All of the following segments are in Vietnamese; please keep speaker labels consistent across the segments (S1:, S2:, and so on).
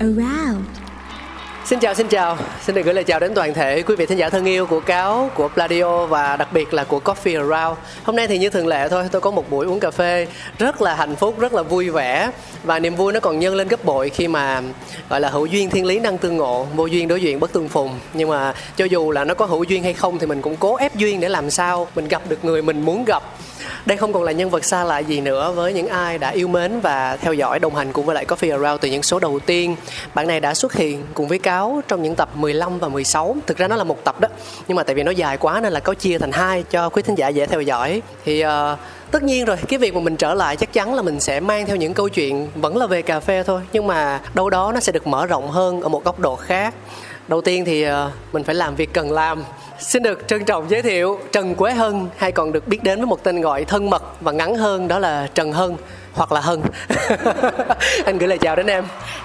S1: Around
S2: Xin chào, xin chào. Xin được gửi lời chào đến toàn thể quý vị thính giả thân yêu của Cáo, của Pladio và đặc biệt là của Coffee Around. Hôm nay thì như thường lệ thôi, tôi có một buổi uống cà phê rất là hạnh phúc, rất là vui vẻ và niềm vui nó còn nhân lên gấp bội khi mà gọi là hữu duyên thiên lý năng tương ngộ, vô duyên đối duyên bất tương phùng. Nhưng mà cho dù là nó có hữu duyên hay không thì mình cũng cố ép duyên để làm sao mình gặp được người mình muốn gặp đây không còn là nhân vật xa lạ gì nữa với những ai đã yêu mến và theo dõi đồng hành cùng với lại Coffee Around từ những số đầu tiên. Bạn này đã xuất hiện cùng với Cáo trong những tập 15 và 16. Thực ra nó là một tập đó, nhưng mà tại vì nó dài quá nên là Cáo chia thành hai cho quý thính giả dễ theo dõi. Thì uh, tất nhiên rồi cái việc mà mình trở lại chắc chắn là mình sẽ mang theo những câu chuyện vẫn là về cà phê thôi nhưng mà đâu đó nó sẽ được mở rộng hơn ở một góc độ khác đầu tiên thì uh, mình phải làm việc cần làm Xin được trân trọng giới thiệu Trần Quế Hân hay còn được biết đến với một tên gọi thân mật và ngắn hơn đó là Trần Hân hoặc là Hân. anh gửi lời chào đến em.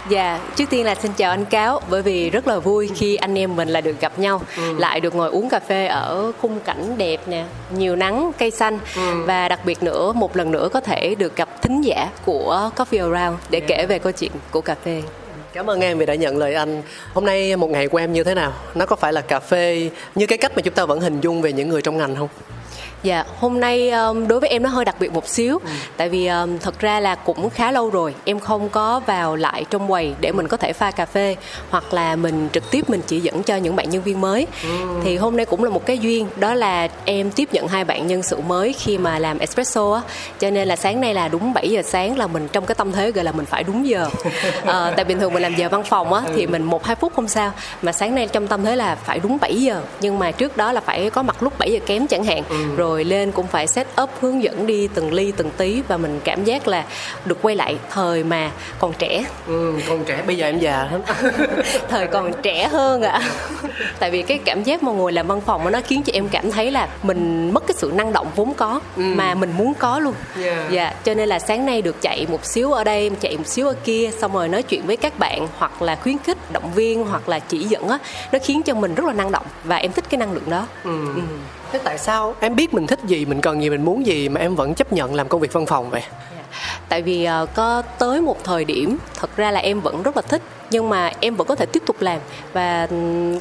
S3: Dạ, trước tiên là xin chào anh Cáo bởi vì rất là vui khi anh em mình là được gặp nhau, ừ. lại được ngồi uống cà phê ở khung cảnh đẹp nè, nhiều nắng, cây xanh ừ. và đặc biệt nữa một lần nữa có thể được gặp thính giả của Coffee Around để yeah. kể về câu chuyện của cà phê.
S2: Cảm ơn em vì đã nhận lời anh. Hôm nay một ngày của em như thế nào? Nó có phải là cà phê như cái cách mà chúng ta vẫn hình dung về những người trong ngành không?
S3: Dạ, hôm nay um, đối với em nó hơi đặc biệt một xíu ừ. Tại vì um, thật ra là cũng khá lâu rồi Em không có vào lại trong quầy để mình có thể pha cà phê Hoặc là mình trực tiếp mình chỉ dẫn cho những bạn nhân viên mới ừ. Thì hôm nay cũng là một cái duyên Đó là em tiếp nhận hai bạn nhân sự mới khi mà làm espresso á Cho nên là sáng nay là đúng 7 giờ sáng là mình trong cái tâm thế gọi là mình phải đúng giờ à, Tại bình thường mình làm giờ văn phòng á thì ừ. mình một hai phút không sao Mà sáng nay trong tâm thế là phải đúng 7 giờ Nhưng mà trước đó là phải có mặt lúc 7 giờ kém chẳng hạn ừ. Rồi rồi lên cũng phải set up hướng dẫn đi từng ly từng tí và mình cảm giác là được quay lại thời mà còn trẻ
S2: ừ, còn trẻ bây giờ em già lắm
S3: thời còn trẻ hơn ạ à. tại vì cái cảm giác mà ngồi làm văn phòng nó khiến cho em cảm thấy là mình mất cái sự năng động vốn có ừ. mà mình muốn có luôn yeah. dạ cho nên là sáng nay được chạy một xíu ở đây chạy một xíu ở kia xong rồi nói chuyện với các bạn hoặc là khuyến khích động viên hoặc là chỉ dẫn á nó khiến cho mình rất là năng động và em thích cái năng lượng đó ừ.
S2: Ừ thế tại sao? Em biết mình thích gì mình cần gì mình muốn gì mà em vẫn chấp nhận làm công việc văn phòng vậy? Dạ.
S3: Tại vì uh, có tới một thời điểm thật ra là em vẫn rất là thích nhưng mà em vẫn có thể tiếp tục làm và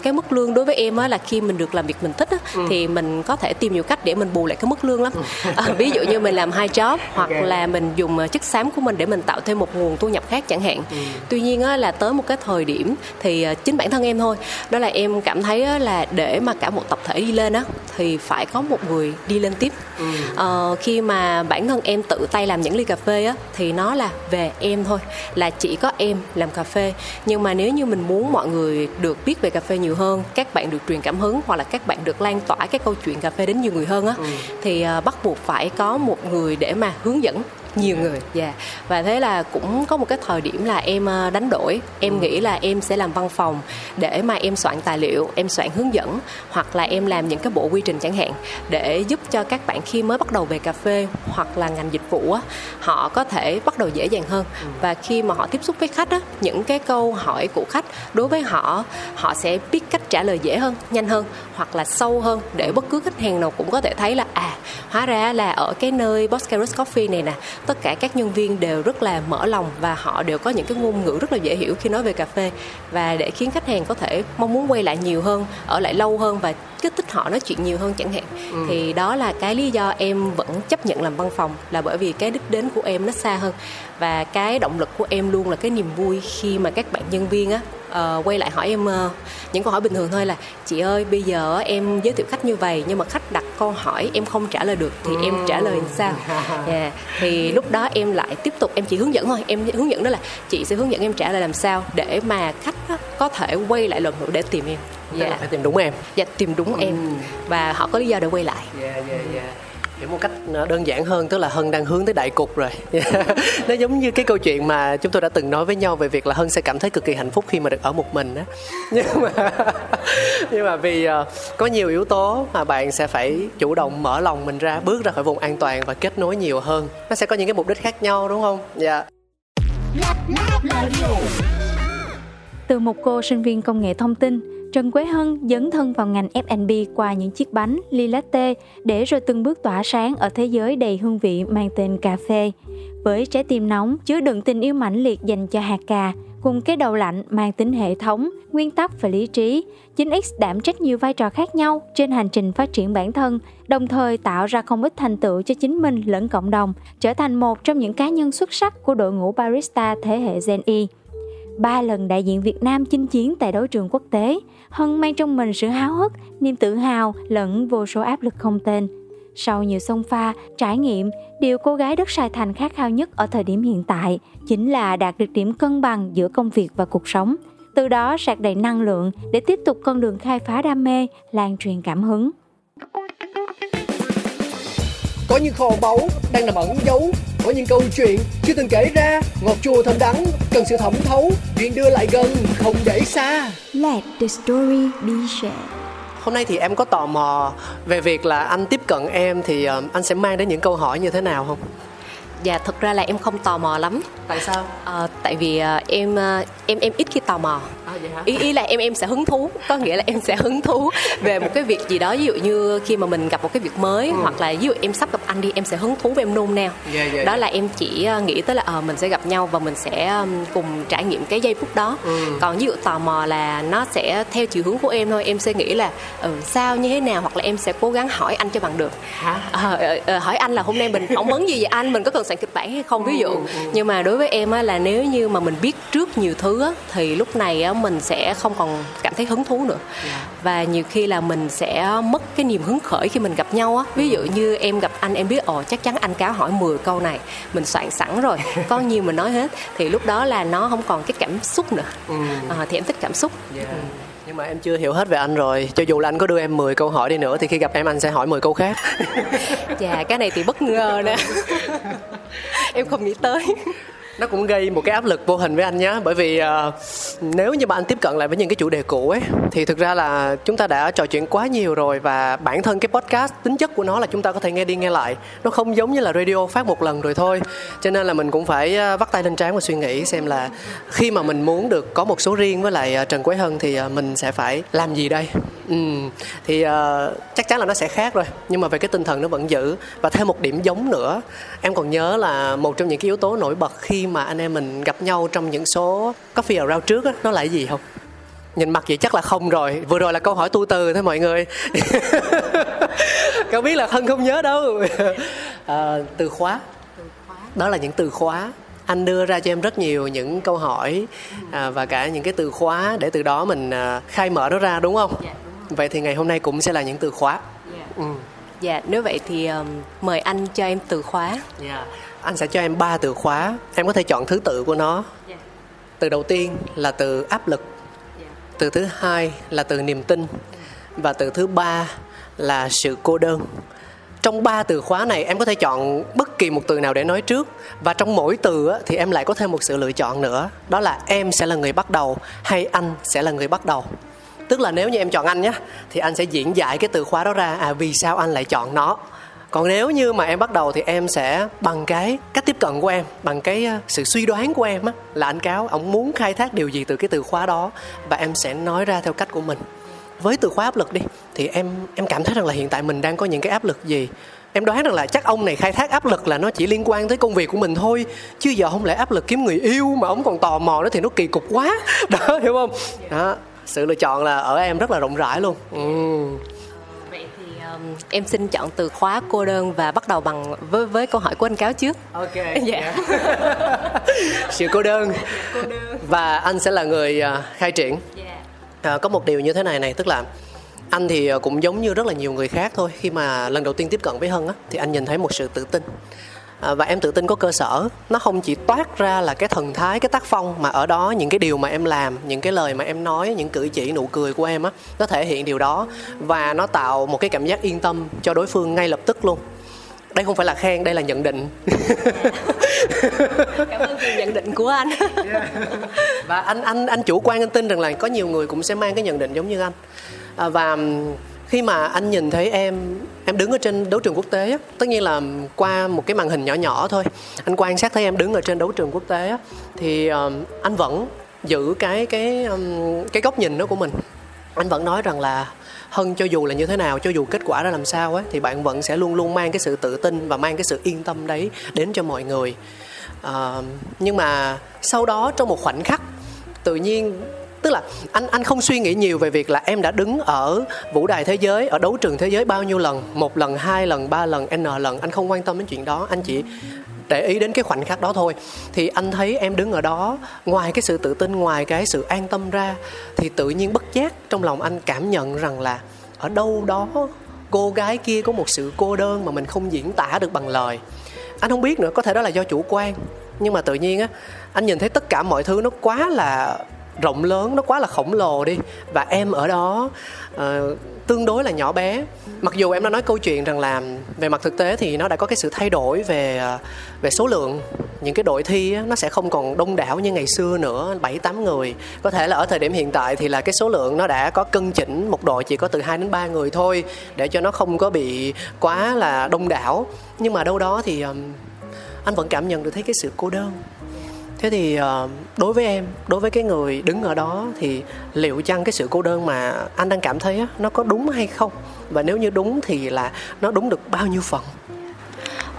S3: cái mức lương đối với em á là khi mình được làm việc mình thích á, ừ. thì mình có thể tìm nhiều cách để mình bù lại cái mức lương lắm ừ. à, ví dụ như mình làm hai job hoặc okay. là mình dùng ờ, chất xám của mình để mình tạo thêm một nguồn thu nhập khác chẳng hạn ừ. tuy nhiên á là tới một cái thời điểm thì ờ, chính bản thân em thôi đó là em cảm thấy á, là để mà cả một tập thể đi lên á thì phải có một người đi lên tiếp ừ. à, khi mà bản thân em tự tay làm những ly cà phê á thì nó là về em thôi là chỉ có em làm cà phê nhưng mà nếu như mình muốn mọi người được biết về cà phê nhiều hơn các bạn được truyền cảm hứng hoặc là các bạn được lan tỏa cái câu chuyện cà phê đến nhiều người hơn á ừ. thì uh, bắt buộc phải có một người để mà hướng dẫn nhiều người dạ yeah. và thế là cũng có một cái thời điểm là em ờ, đánh đổi em ừ. nghĩ là em sẽ làm văn phòng để mà em soạn tài liệu em soạn hướng dẫn hoặc là em làm những cái bộ quy trình chẳng hạn để giúp cho các bạn khi mới bắt đầu về cà phê hoặc là ngành dịch vụ á họ có thể bắt đầu dễ dàng hơn ừ. và khi mà họ tiếp xúc với khách á những cái câu hỏi của khách đối với họ họ sẽ biết cách trả lời dễ hơn nhanh hơn hoặc là sâu hơn để bất cứ khách hàng nào cũng có thể thấy là à hóa ra là ở cái nơi Boscaros Coffee này nè tất cả các nhân viên đều rất là mở lòng và họ đều có những cái ngôn ngữ rất là dễ hiểu khi nói về cà phê. Và để khiến khách hàng có thể mong muốn quay lại nhiều hơn ở lại lâu hơn và kích thích họ nói chuyện nhiều hơn chẳng hạn. Ừ. thì đó là cái lý do em vẫn chấp nhận làm văn phòng là bởi vì cái đích đến của em nó xa hơn và cái động lực của em luôn là cái niềm vui khi mà các bạn nhân viên á uh, quay lại hỏi em uh, những câu hỏi bình thường thôi là chị ơi bây giờ em giới thiệu khách như vậy nhưng mà khách đặt câu hỏi em không trả lời được thì em trả lời sao? Yeah. thì lúc đó em lại tiếp tục em chỉ hướng dẫn thôi. Em hướng dẫn đó là chị sẽ hướng dẫn em trả lời làm sao để mà khách có thể quay lại lần nữa để tìm em.
S2: Dạ phải tìm đúng em.
S3: Dạ tìm đúng em. Và họ có lý do để quay lại.
S2: Yeah, yeah, yeah hiểu một cách ờ, đơn giản hơn, tức là hân đang hướng tới đại cục rồi. Nó giống như cái câu chuyện mà chúng tôi đã từng nói với nhau về việc là hân sẽ cảm thấy cực kỳ hạnh phúc khi mà được ở một mình á. Nhưng mà nhưng mà vì ờ, có nhiều yếu tố mà bạn sẽ phải chủ động mở lòng mình ra, bước ra khỏi vùng an toàn và kết nối nhiều hơn. Nó sẽ có những cái mục đích khác nhau, đúng không? Dạ.
S1: Yeah. từ một cô sinh viên công nghệ thông tin Trần Quế Hân dấn thân vào ngành F&B qua những chiếc bánh, ly latte để rồi từng bước tỏa sáng ở thế giới đầy hương vị mang tên cà phê. Với trái tim nóng chứa đựng tình yêu mãnh liệt dành cho hạt cà, cùng cái đầu lạnh mang tính hệ thống, nguyên tắc và lý trí, 9X đảm trách nhiều vai trò khác nhau trên hành trình phát triển bản thân, đồng thời tạo ra không ít thành tựu cho chính mình lẫn cộng đồng, trở thành một trong những cá nhân xuất sắc của đội ngũ barista thế hệ Gen Y ba lần đại diện Việt Nam chinh chiến tại đấu trường quốc tế, Hân mang trong mình sự háo hức, niềm tự hào lẫn vô số áp lực không tên. Sau nhiều sông pha, trải nghiệm, điều cô gái đất Sài Thành khát khao nhất ở thời điểm hiện tại chính là đạt được điểm cân bằng giữa công việc và cuộc sống. Từ đó sạc đầy năng lượng để tiếp tục con đường khai phá đam mê, lan truyền cảm hứng.
S4: Có những kho báu đang nằm ẩn giấu có những câu chuyện chưa từng kể ra. Ngọt chua thơm đắng cần sự thẩm thấu. Chuyện đưa lại gần không để xa.
S1: Let the story be shared.
S2: Hôm nay thì em có tò mò về việc là anh tiếp cận em thì uh, anh sẽ mang đến những câu hỏi như thế nào không
S3: dạ thực ra là em không tò mò lắm
S2: tại sao
S3: à, tại vì uh, em uh, em em ít khi tò mò
S2: à, vậy hả?
S3: ý ý là em em sẽ hứng thú có nghĩa là em sẽ hứng thú về một cái việc gì đó ví dụ như khi mà mình gặp một cái việc mới ừ. hoặc là ví dụ em sắp gặp anh đi em sẽ hứng thú và em nôn nao
S2: yeah, yeah,
S3: đó
S2: yeah.
S3: là em chỉ nghĩ tới là ờ uh, mình sẽ gặp nhau và mình sẽ cùng trải nghiệm cái giây phút đó ừ. còn ví dụ tò mò là nó sẽ theo chiều hướng của em thôi em sẽ nghĩ là ừ, sao như thế nào hoặc là em sẽ cố gắng hỏi anh cho bằng được
S2: Hả?
S3: À, uh, hỏi anh là hôm nay mình phỏng vấn gì vậy anh mình có cần soạn kịch bản hay không ví dụ ừ, ừ, nhưng mà đối với em á là nếu như mà mình biết trước nhiều thứ á thì lúc này á mình sẽ không còn cảm thấy hứng thú nữa. Dạ. và nhiều khi là mình sẽ mất cái niềm hứng khởi khi mình gặp nhau á ví dụ như em gặp anh em biết ồ chắc chắn anh cáo hỏi 10 câu này mình soạn sẵn rồi có nhiều mình nói hết thì lúc đó là nó không còn cái cảm xúc nữa ừ. à, thì em thích cảm xúc
S2: yeah. Nhưng mà em chưa hiểu hết về anh rồi. Cho dù là anh có đưa em 10 câu hỏi đi nữa thì khi gặp em anh sẽ hỏi 10 câu khác.
S3: Dạ cái này thì bất ngờ nè. Em không nghĩ tới
S2: nó cũng gây một cái áp lực vô hình với anh nhé bởi vì uh, nếu như bạn anh tiếp cận lại với những cái chủ đề cũ ấy thì thực ra là chúng ta đã trò chuyện quá nhiều rồi và bản thân cái podcast tính chất của nó là chúng ta có thể nghe đi nghe lại. Nó không giống như là radio phát một lần rồi thôi. Cho nên là mình cũng phải ờ, vắt tay lên trán và suy nghĩ xem là khi mà mình muốn được có một số riêng với lại ờ, trần quế hân thì mình sẽ phải làm gì đây? Ừ thì uh, chắc chắn là nó sẽ khác rồi. Nhưng mà về cái tinh thần nó vẫn giữ. Và thêm một điểm giống nữa. Em còn nhớ là một trong những cái yếu tố nổi bật khi mà anh em mình gặp nhau trong những số coffee around trước á nó là cái gì không? Nhìn mặt vậy chắc là không rồi. Vừa rồi là câu hỏi tu từ thôi mọi người. Cậu biết là thân không nhớ đâu. À, từ khóa. Đó là những từ khóa. Anh đưa ra cho em rất nhiều những câu hỏi à, và cả những cái từ khóa để từ đó mình à, khai mở nó ra đúng không? Dạ, vậy thì ngày hôm nay cũng sẽ là những từ khóa.
S3: Dạ. ừ. dạ nếu vậy thì um, mời anh cho em từ khóa. Yeah.
S2: Dạ. anh sẽ cho em ba từ khóa. Em có thể chọn thứ tự của nó. Yeah. từ đầu tiên là từ áp lực. Yeah. từ thứ hai là từ niềm tin. Và từ thứ ba là sự cô đơn. Trong ba từ khóa này em có thể chọn bất kỳ một từ nào để nói trước. Và trong mỗi từ thì em lại có thêm một sự lựa chọn nữa. Đó là em sẽ là người bắt đầu hay anh sẽ là người bắt đầu. Tức là nếu như em chọn anh nhé thì anh sẽ diễn giải cái từ khóa đó ra. À vì sao anh lại chọn nó còn nếu như mà em bắt đầu thì em sẽ bằng cái cách tiếp cận của em, bằng cái ờ, sự suy đoán của em á, là anh cáo, ông muốn khai thác điều gì từ cái từ khóa đó, và em sẽ nói ra theo cách của mình. Với từ khóa áp lực đi, thì em em cảm thấy rằng là hiện tại mình đang có những cái áp lực gì? Em đoán rằng là chắc ông này khai thác áp lực là nó chỉ liên quan tới công việc của mình thôi, chứ giờ không lẽ áp lực kiếm người yêu mà ông còn tò mò đó thì nó kỳ cục quá. Đó, hiểu không? Đó, sự lựa chọn là ở em rất là rộng rãi luôn. Ừ
S3: em xin chọn từ khóa cô đơn và bắt đầu bằng với với câu hỏi của anh cáo trước.
S2: Ok.
S3: Dạ.
S2: Sự cô đơn. Và anh sẽ là người à, khai triển. À, có một điều như thế này này tức là anh thì à, cũng giống như rất là nhiều người khác thôi. Khi mà lần đầu tiên tiếp cận với hân á thì anh nhìn thấy một sự tự tin à, và em tự tin có cơ sở. Nó không chỉ toát ra là cái thần thái cái tác phong mà ở đó những cái điều mà em làm những cái lời mà em nói những cử chỉ nụ cười của em á nó thể hiện điều đó. Và nó tạo một cái cảm giác yên tâm cho đối phương ngay lập tức luôn. Đây không phải là khen đây là nhận định.
S3: Cảm ơn sự nhận định của anh.
S2: Và anh anh anh chủ quan anh tin rằng là có nhiều người cũng sẽ mang cái nhận định giống như anh. À, và khi mà anh nhìn thấy em em đứng ở trên đấu trường quốc tế á, tất nhiên là qua một cái màn hình nhỏ nhỏ thôi. Anh quan sát thấy em đứng ở trên đấu trường quốc tế á, thì um, anh vẫn giữ cái cái um, cái góc nhìn đó của mình. Anh vẫn nói rằng là hơn cho dù là như thế nào cho dù kết quả ra làm sao ấy thì bạn vẫn sẽ luôn luôn mang cái sự tự tin và mang cái sự yên tâm đấy đến cho mọi người. Uh, nhưng mà sau đó trong một khoảnh khắc tự nhiên tức là anh anh không suy nghĩ nhiều về việc là em đã đứng ở vũ đài thế giới, ở đấu trường thế giới bao nhiêu lần, một lần, hai lần, ba lần, n lần. Anh không quan tâm đến chuyện đó, anh chỉ để ý đến cái khoảnh khắc đó thôi. Thì anh thấy em đứng ở đó, ngoài cái sự tự tin, ngoài cái sự an tâm ra, thì tự nhiên bất giác trong lòng anh cảm nhận rằng là ở đâu đó cô gái kia có một sự cô đơn mà mình không diễn tả được bằng lời. Anh không biết nữa, có thể đó là do chủ quan, nhưng mà tự nhiên á, anh nhìn thấy tất cả mọi thứ nó quá là rộng lớn nó quá là khổng lồ đi. Và em ở đó uh, tương đối là nhỏ bé. Mặc dù em đã nói câu chuyện rằng là về mặt thực tế thì nó đã có cái sự thay đổi về ờ, về số lượng. Những cái đội thi nó sẽ không còn đông đảo như ngày xưa nữa bảy tám người. Có thể là ở thời điểm hiện tại thì là cái số lượng nó đã có cân chỉnh một đội chỉ có từ 2 đến 3 người thôi để cho nó không có bị quá là đông đảo. Nhưng mà đâu đó thì anh vẫn cảm nhận được thấy cái sự cô đơn thế thì ờ, đối với em, đối với cái người đứng ở đó thì liệu chăng cái sự cô đơn mà anh đang cảm thấy nó có đúng hay không? Và nếu như đúng thì là nó đúng được bao nhiêu phần?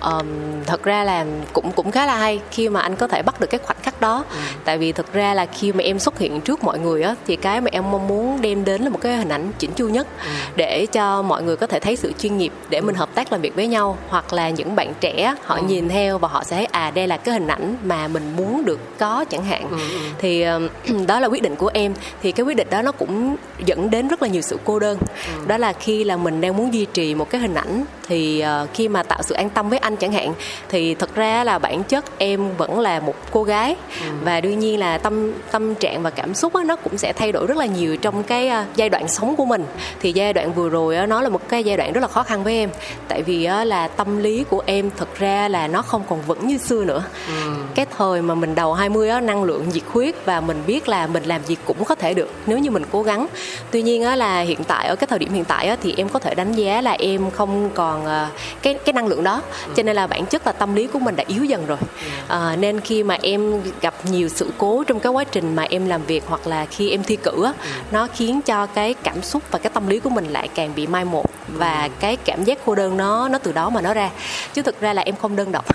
S3: Um, thật ra là cũng cũng khá là hay khi mà anh có thể bắt được cái khoảnh khắc đó ừ. tại vì thực ra là khi mà em xuất hiện trước mọi người á thì cái mà em mong muốn đem đến là một cái hình ảnh chỉnh chu nhất ừ. để cho mọi người có thể thấy sự chuyên nghiệp để mình hợp tác làm việc với nhau hoặc là những bạn trẻ họ ừ. nhìn theo và họ sẽ thấy à đây là cái hình ảnh mà mình muốn được có chẳng hạn ừ. ừ. thì um, đó là quyết định của em thì cái quyết định đó nó cũng dẫn đến rất là nhiều sự cô đơn ừ. đó là khi là mình đang muốn duy trì một cái hình ảnh thì uh, khi mà tạo sự an tâm với anh chẳng hạn thì thật ra là bản chất em vẫn là một cô gái ừ. và đương nhiên là tâm tâm trạng và cảm xúc nó cũng sẽ thay đổi rất là nhiều trong cái à, giai đoạn sống của mình thì giai đoạn vừa rồi nó là một cái giai đoạn rất là khó khăn với em tại vì là tâm lý của em thật ra là nó không còn vững như xưa nữa ừ. cái thời mà mình đầu 20 á, năng lượng nhiệt huyết và mình biết là mình làm gì cũng có thể được nếu như mình cố gắng tuy nhiên á, là hiện tại ở cái thời điểm hiện tại á, thì em có thể đánh giá là em không còn à, cái cái năng lượng đó cho nên là bản chất là tâm lý của mình đã yếu dần rồi. À, nên khi mà em gặp nhiều sự cố trong cái quá trình mà em làm việc hoặc là khi em thi cử nó khiến cho cái cảm xúc và cái tâm lý của mình lại càng bị mai một và cái cảm giác cô đơn nó nó từ đó mà nó ra. Chứ thực ra là em không đơn độc.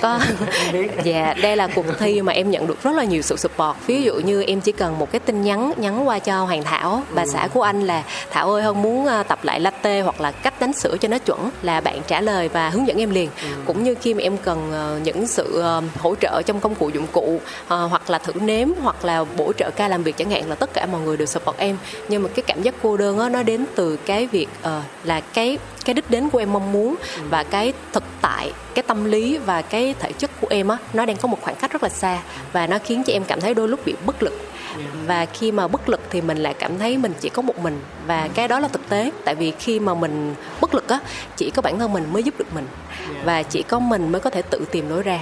S3: Có dạ đây là cuộc thi mà em nhận được rất là nhiều sự support. Ví dụ như em chỉ cần một cái tin nhắn nhắn qua cho hoàng thảo bà ừ. xã của anh là thảo ơi hơn muốn ờ, tập lại latte hoặc là cách đánh sữa cho nó chuẩn. Là bạn trả lời và hướng dẫn em liền ừ. cũng như khi mà em cần ờ, những sự ờ, hỗ trợ trong công cụ dụng cụ hoặc là thử nếm hoặc là bổ trợ ca làm việc chẳng hạn là tất cả mọi người đều support em nhưng mà cái cảm giác cô đơn đó, nó đến từ cái việc là cái cái đích đến của em mong muốn và cái thực tại, cái tâm lý và cái thể chất của em á, nó đang có một khoảng cách rất là xa và nó khiến cho em cảm thấy đôi lúc bị bất lực. Và khi mà bất lực thì mình lại cảm thấy mình chỉ có một mình và cái đó là thực tế. Tại vì khi mà mình bất lực á, chỉ có bản thân mình mới giúp được mình và chỉ có mình mới có thể tự tìm lối ra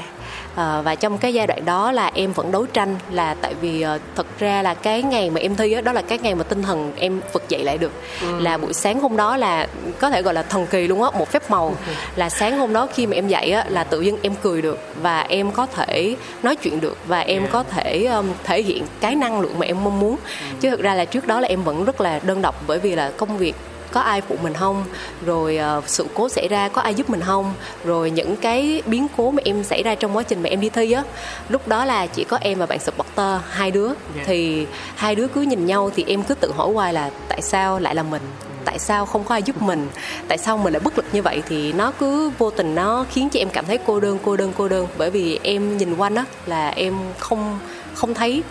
S3: à, và trong cái giai đoạn đó là em vẫn đấu tranh là tại vì uh, thật ra là cái ngày mà em thi đó, đó là cái ngày mà tinh thần em vực dậy lại được ừ. là buổi sáng hôm đó là có thể gọi là thần kỳ luôn á một phép màu ừ. là sáng hôm đó khi mà em dậy á là tự dưng em cười được và em có thể nói chuyện được và em yeah. có thể um, thể hiện cái năng lượng mà em mong muốn ừ. chứ thực ra là trước đó là em vẫn rất là đơn độc bởi vì là công việc có ai phụ mình không? Rồi uh, sự cố xảy ra có ai giúp mình không? Rồi những cái biến cố mà em xảy ra trong quá trình mà em đi thi á lúc đó là chỉ có em và bạn supporter hai đứa. Yeah. Dạ. thì hai đứa cứ nhìn nhau thì em cứ tự hỏi hoài là tại sao lại là mình? Tại sao không có ai giúp mình? Tại sao mình lại bất lực như vậy? Thì nó cứ vô tình nó khiến cho em cảm thấy cô đơn cô đơn cô đơn. Bởi vì em nhìn quanh á là em không không thấy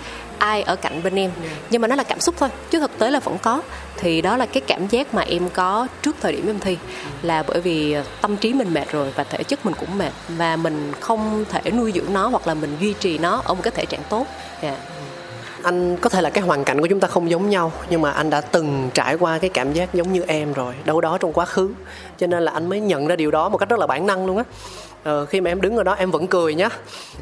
S3: ai ở cạnh bên em. Nhưng mà nó là cảm xúc thôi, chứ thực tế là vẫn có. Thì đó là cái cảm giác mà em có trước thời điểm em thi, là bởi vì ờ, tâm trí mình mệt rồi và thể chất mình cũng mệt và mình không thể nuôi dưỡng nó hoặc là mình duy trì nó ở một cái thể trạng tốt. Yeah.
S2: anh có thể là cái hoàn cảnh của chúng ta không giống nhau, nhưng mà anh đã từng trải qua cái cảm giác giống như em rồi, đâu đó trong quá khứ. Cho nên là anh mới nhận ra điều đó một cách rất là bản năng luôn á ờ, khi mà em đứng ở đó em vẫn cười nhá.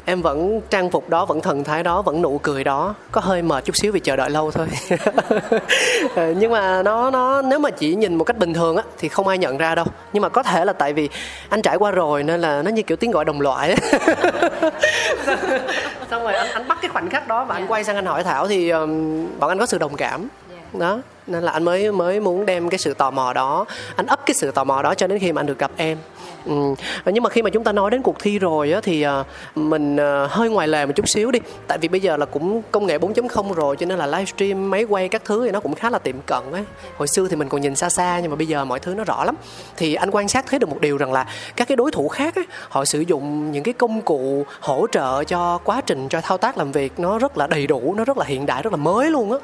S2: Em vẫn trang phục đó vẫn thần thái đó vẫn nụ cười đó. Có hơi mệt chút xíu vì chờ đợi lâu thôi. Ờ, nhưng mà nó nó nếu mà chỉ nhìn một cách bình thường á thì không ai nhận ra đâu. Nhưng mà có thể là tại vì anh trải qua rồi nên là nó như kiểu tiếng gọi đồng loại xong rồi anh anh bắt cái khoảnh khắc đó và anh quay sang anh hỏi thảo thì um, bọn anh có sự đồng cảm đó nên là anh mới mới muốn đem cái sự tò mò đó anh ấp cái sự tò mò đó cho đến khi mà anh được gặp em. Ừ. nhưng mà khi mà chúng ta nói đến cuộc thi rồi á thì ờ, mình ờ, hơi ngoài lề một chút xíu đi. Tại vì bây giờ là cũng công nghệ 4.0 rồi cho nên là livestream máy quay các thứ thì nó cũng khá là tiệm cận ấy hồi xưa thì mình còn nhìn xa xa nhưng mà bây giờ mọi thứ nó rõ lắm. Thì anh quan sát thấy được một điều rằng là các cái đối thủ khác ấy, họ sử dụng những cái công cụ hỗ trợ cho quá trình cho thao tác làm việc nó rất là đầy đủ nó rất là hiện đại rất là mới luôn á.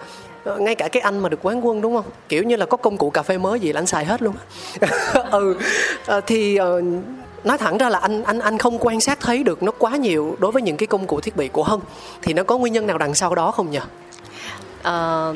S2: Ờ, ngay cả cái anh mà được quán quân đúng không? Kiểu như là có công cụ cà phê mới gì là anh xài hết luôn ừ. Ờ, thì ờ, nói thẳng ra là anh anh anh không quan sát thấy được nó quá nhiều đối với những cái công cụ thiết bị của hân. Thì nó có nguyên nhân nào đằng sau đó không nhỉ
S3: à,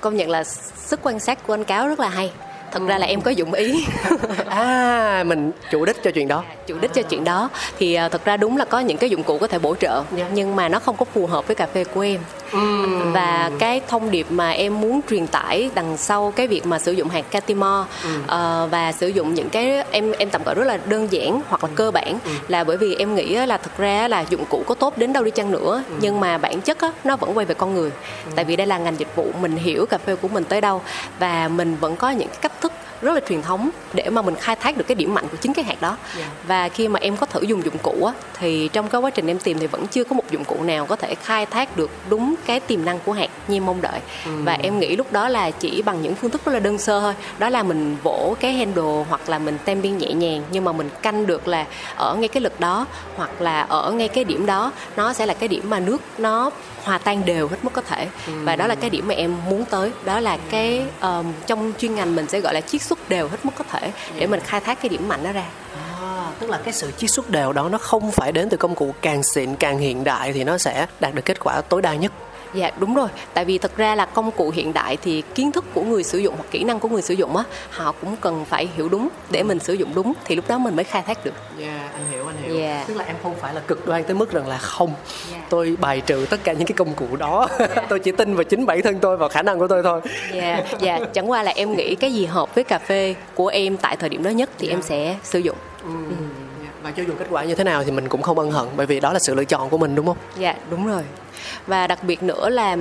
S3: công nhận là sức quan sát của anh cáo rất là hay thật ra là em có dụng ý
S2: à mình chủ đích cho chuyện đó
S3: chủ đích cho chuyện đó thì uh, thật ra đúng là có những cái dụng cụ có thể bổ trợ yeah. Dạ. nhưng mà nó không có phù hợp với cà phê của em mm. và cái thông điệp mà em muốn truyền tải đằng sau cái việc mà sử dụng hạt Catimor mm. uh, và sử dụng những cái em em tạm gọi rất là đơn giản hoặc là cơ bản mm. là bởi vì em nghĩ là thực ra là dụng cụ có tốt đến đâu đi chăng nữa mm. nhưng mà bản chất á, nó vẫn quay về con người mm. tại vì đây là ngành dịch vụ mình hiểu cà phê của mình tới đâu và mình vẫn có những cách rất là truyền thống để mà mình khai thác được cái điểm mạnh của chính cái hạt đó yeah. Dạ. và khi mà em có thử dùng dụng cụ á thì trong cái quá trình em tìm thì vẫn chưa có một dụng cụ nào có thể khai thác được đúng cái tiềm năng của hạt như em mong đợi ừ. và em nghĩ lúc đó là chỉ bằng những phương thức rất là đơn sơ thôi đó là mình vỗ cái handle hoặc là mình tem biên nhẹ nhàng nhưng mà mình canh được là ở ngay cái lực đó hoặc là ở ngay cái điểm đó nó sẽ là cái điểm mà nước nó hòa tan đều hết mức có thể. Ừ. và đó là cái điểm mà em muốn tới. Đó là cái um, trong chuyên ngành mình sẽ gọi là chiết xuất đều hết mức có thể để mình khai thác cái điểm mạnh đó ra.
S2: À, tức là cái sự chiết xuất đều đó nó không phải đến từ công cụ càng xịn càng hiện đại thì nó sẽ đạt được kết quả tối đa nhất
S3: Dạ đúng rồi, tại vì thật ra là công cụ hiện đại thì kiến thức của người sử dụng hoặc kỹ năng của người sử dụng á, họ cũng cần phải hiểu đúng để mình sử dụng đúng thì lúc đó mình mới khai thác được.
S2: Dạ, yeah, anh hiểu anh hiểu. Yeah. Tức là em không phải là cực đoan tới mức rằng là không. Yeah. Dạ. Tôi bài trừ tất cả những cái công cụ đó. Yeah. Dạ. tôi chỉ tin vào chính bản thân tôi vào khả năng của tôi thôi.
S3: Dạ, yeah. dạ, yeah. chẳng qua là em nghĩ cái gì hợp với cà phê của em tại thời điểm đó nhất thì yeah. em sẽ sử dụng. Ừ. Ừ
S2: và cho dù kết quả như thế nào thì mình cũng không ân hận bởi vì đó là sự lựa chọn của mình đúng không
S3: dạ đúng rồi và đặc biệt nữa là